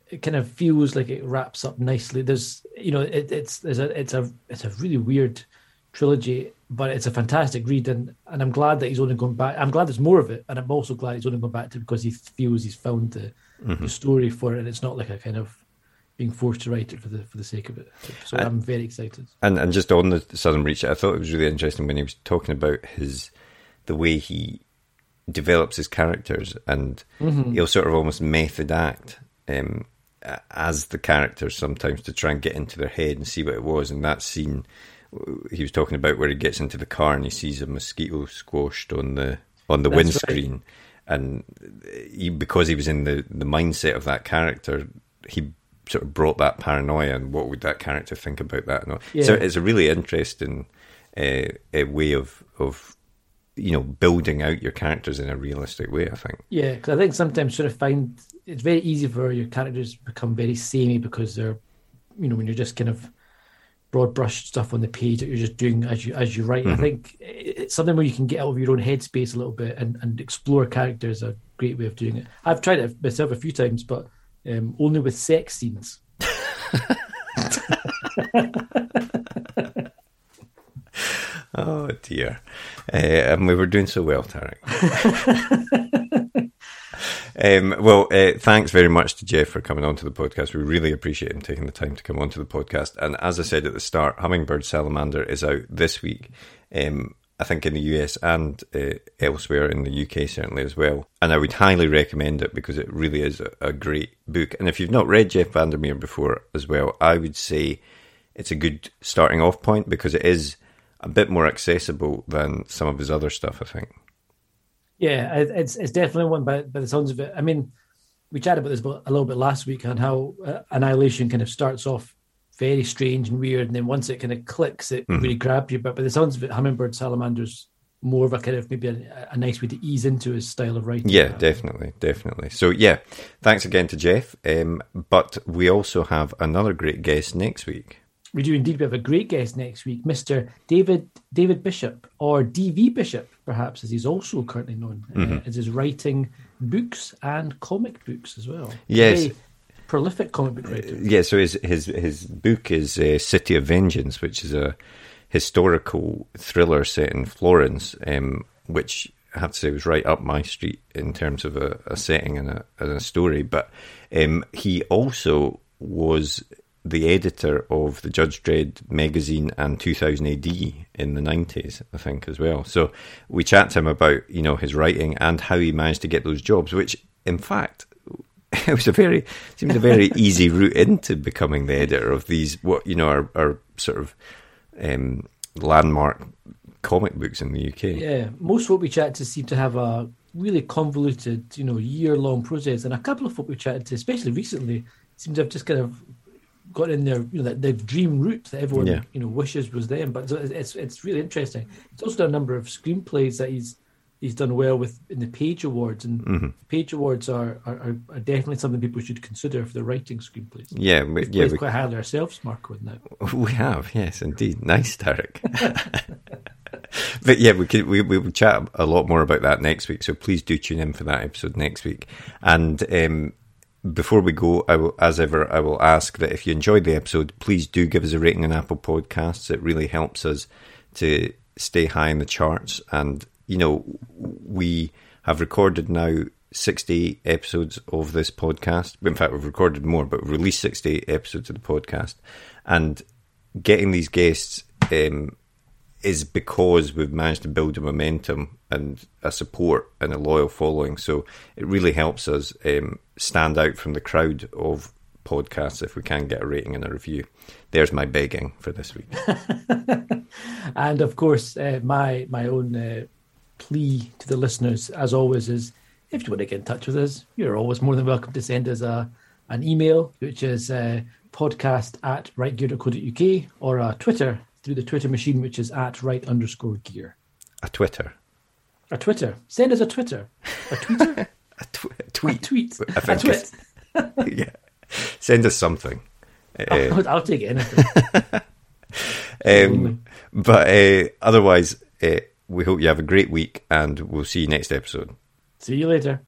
A: it kind of feels like it wraps up nicely. There's you know it, it's there's a it's a it's a really weird trilogy, but it's a fantastic read, and and I'm glad that he's only going back. I'm glad there's more of it, and I'm also glad he's only going back to it because he feels he's found the,
B: Mm-hmm.
A: the story for it, and it's not like a kind of being forced to write it for the for the sake of it. So
B: I-
A: I'm very excited.
B: And and just on the Southern Reach, I thought it was really interesting when he was talking about his the way he develops his characters, and he'll sort of almost method act um, as the characters sometimes to try and get into their head and see what it was. And that scene he was talking about where he gets into the car and he sees a mosquito squashed on the on the
A: That's
B: windscreen, and he, because he was in the the mindset of that character, he sort of brought that paranoia and what would that character think about that and all. so it's a really interesting uh, a way of of you know building out your characters in a realistic way i think
A: Yeah, because I think sometimes sort of find it's very easy for your characters to become very samey because they're, you know, when you're just kind of broad brush stuff on the page that you're just doing as you as you write. I think it's something where you can get out of your own headspace a little bit and, and explore characters. A great way of doing it. I've tried it myself a few times, but um, only with sex scenes.
B: oh dear. Uh, and we were doing so well tarek. Um, well uh, thanks very much to jeff for coming on to the podcast. We really appreciate him taking the time to come on to the podcast. And as i said at the start hummingbird salamander is out this week. Um, I think in the US and uh, elsewhere in the UK certainly as well. And I would highly recommend it because it really is a, a great book. And if you've not read Jeff VanderMeer before as well, I would say it's a good starting off point because it is a bit more accessible than some of his other stuff, I think.
A: Yeah, it's it's definitely one by by the sounds of it. I mean, we chatted about this a little bit last week on how uh, Annihilation kind of starts off very strange and weird, and then once it kind of clicks, it really grabs you. But by the sounds of it, Hummingbird Salamander's more of a kind of maybe a, a nice way to ease into his style of writing.
B: Yeah, definitely, definitely. So yeah, thanks again to Jeff. Um, but we also have another great guest next week.
A: We do indeed. We have a great guest next week, Mister David David Bishop, or DV Bishop, perhaps as he's also currently known, uh, as is writing books and comic books as well.
B: Yes.
A: Very prolific comic book writer.
B: Yeah, so his his his book is uh, City of Vengeance, which is a historical thriller set in Florence, um, which I have to say was right up my street in terms of a, a setting and a, and a story. But um, he also was the editor of the Judge Dredd magazine and 2000 AD in the 90s, I think, as well. So we chat to him about you know his writing and how he managed to get those jobs, which in fact it was a very seemed a very easy route into becoming the editor of these what you know are, are sort of um, landmark comic books in the UK.
A: Yeah, most what we chat to seem to have a really convoluted, you know, year-long process, and a couple of what we chatted to, especially recently, seem to have just kind of got in their, you know, that their dream route that everyone,
B: Yeah.
A: you know, wishes was them. But it's it's really interesting. He's also done a number of screenplays that he's he's done well with in the Page Awards, and
B: Mm-hmm.
A: Page Awards are, are are definitely something people should consider for their writing screenplays.
B: Yeah, we,
A: We've
B: yeah, we,
A: quite highly ourselves, Marco, in that.
B: we have. Yes, indeed. Nice, Derek. but yeah, we could we we will chat a lot more about that next week. So please do tune in for that episode next week. And um, before we go, I will, as ever, I will ask that if you enjoyed the episode, please do give us a rating on Apple Podcasts. It really helps us to stay high in the charts. And you know, we have recorded now 68 episodes of this podcast. In fact, we've recorded more, but we've released 68 episodes of the podcast. And getting these guests um, is because we've managed to build a momentum and a support and a loyal following. So it really helps us um, stand out from the crowd of podcasts if we can get a rating and a review. There's my begging for this week.
A: And of course, uh, my my own uh, plea to the listeners, as always, is if you want to get in touch with us, you're always more than welcome to send us a, an email, which is uh, podcast at writegear.co.uk, or a Twitter through the Twitter machine, which is at write underscore gear.
B: A Twitter.
A: A Twitter. Send us a Twitter. A Twitter?
B: a, tw- a tweet.
A: A
B: tweet.
A: A tweet.
B: yeah. Send us something.
A: I'll, I'll take anything.
B: um, but uh, otherwise, uh, we hope you have a great week and we'll see you next episode.
A: See you later.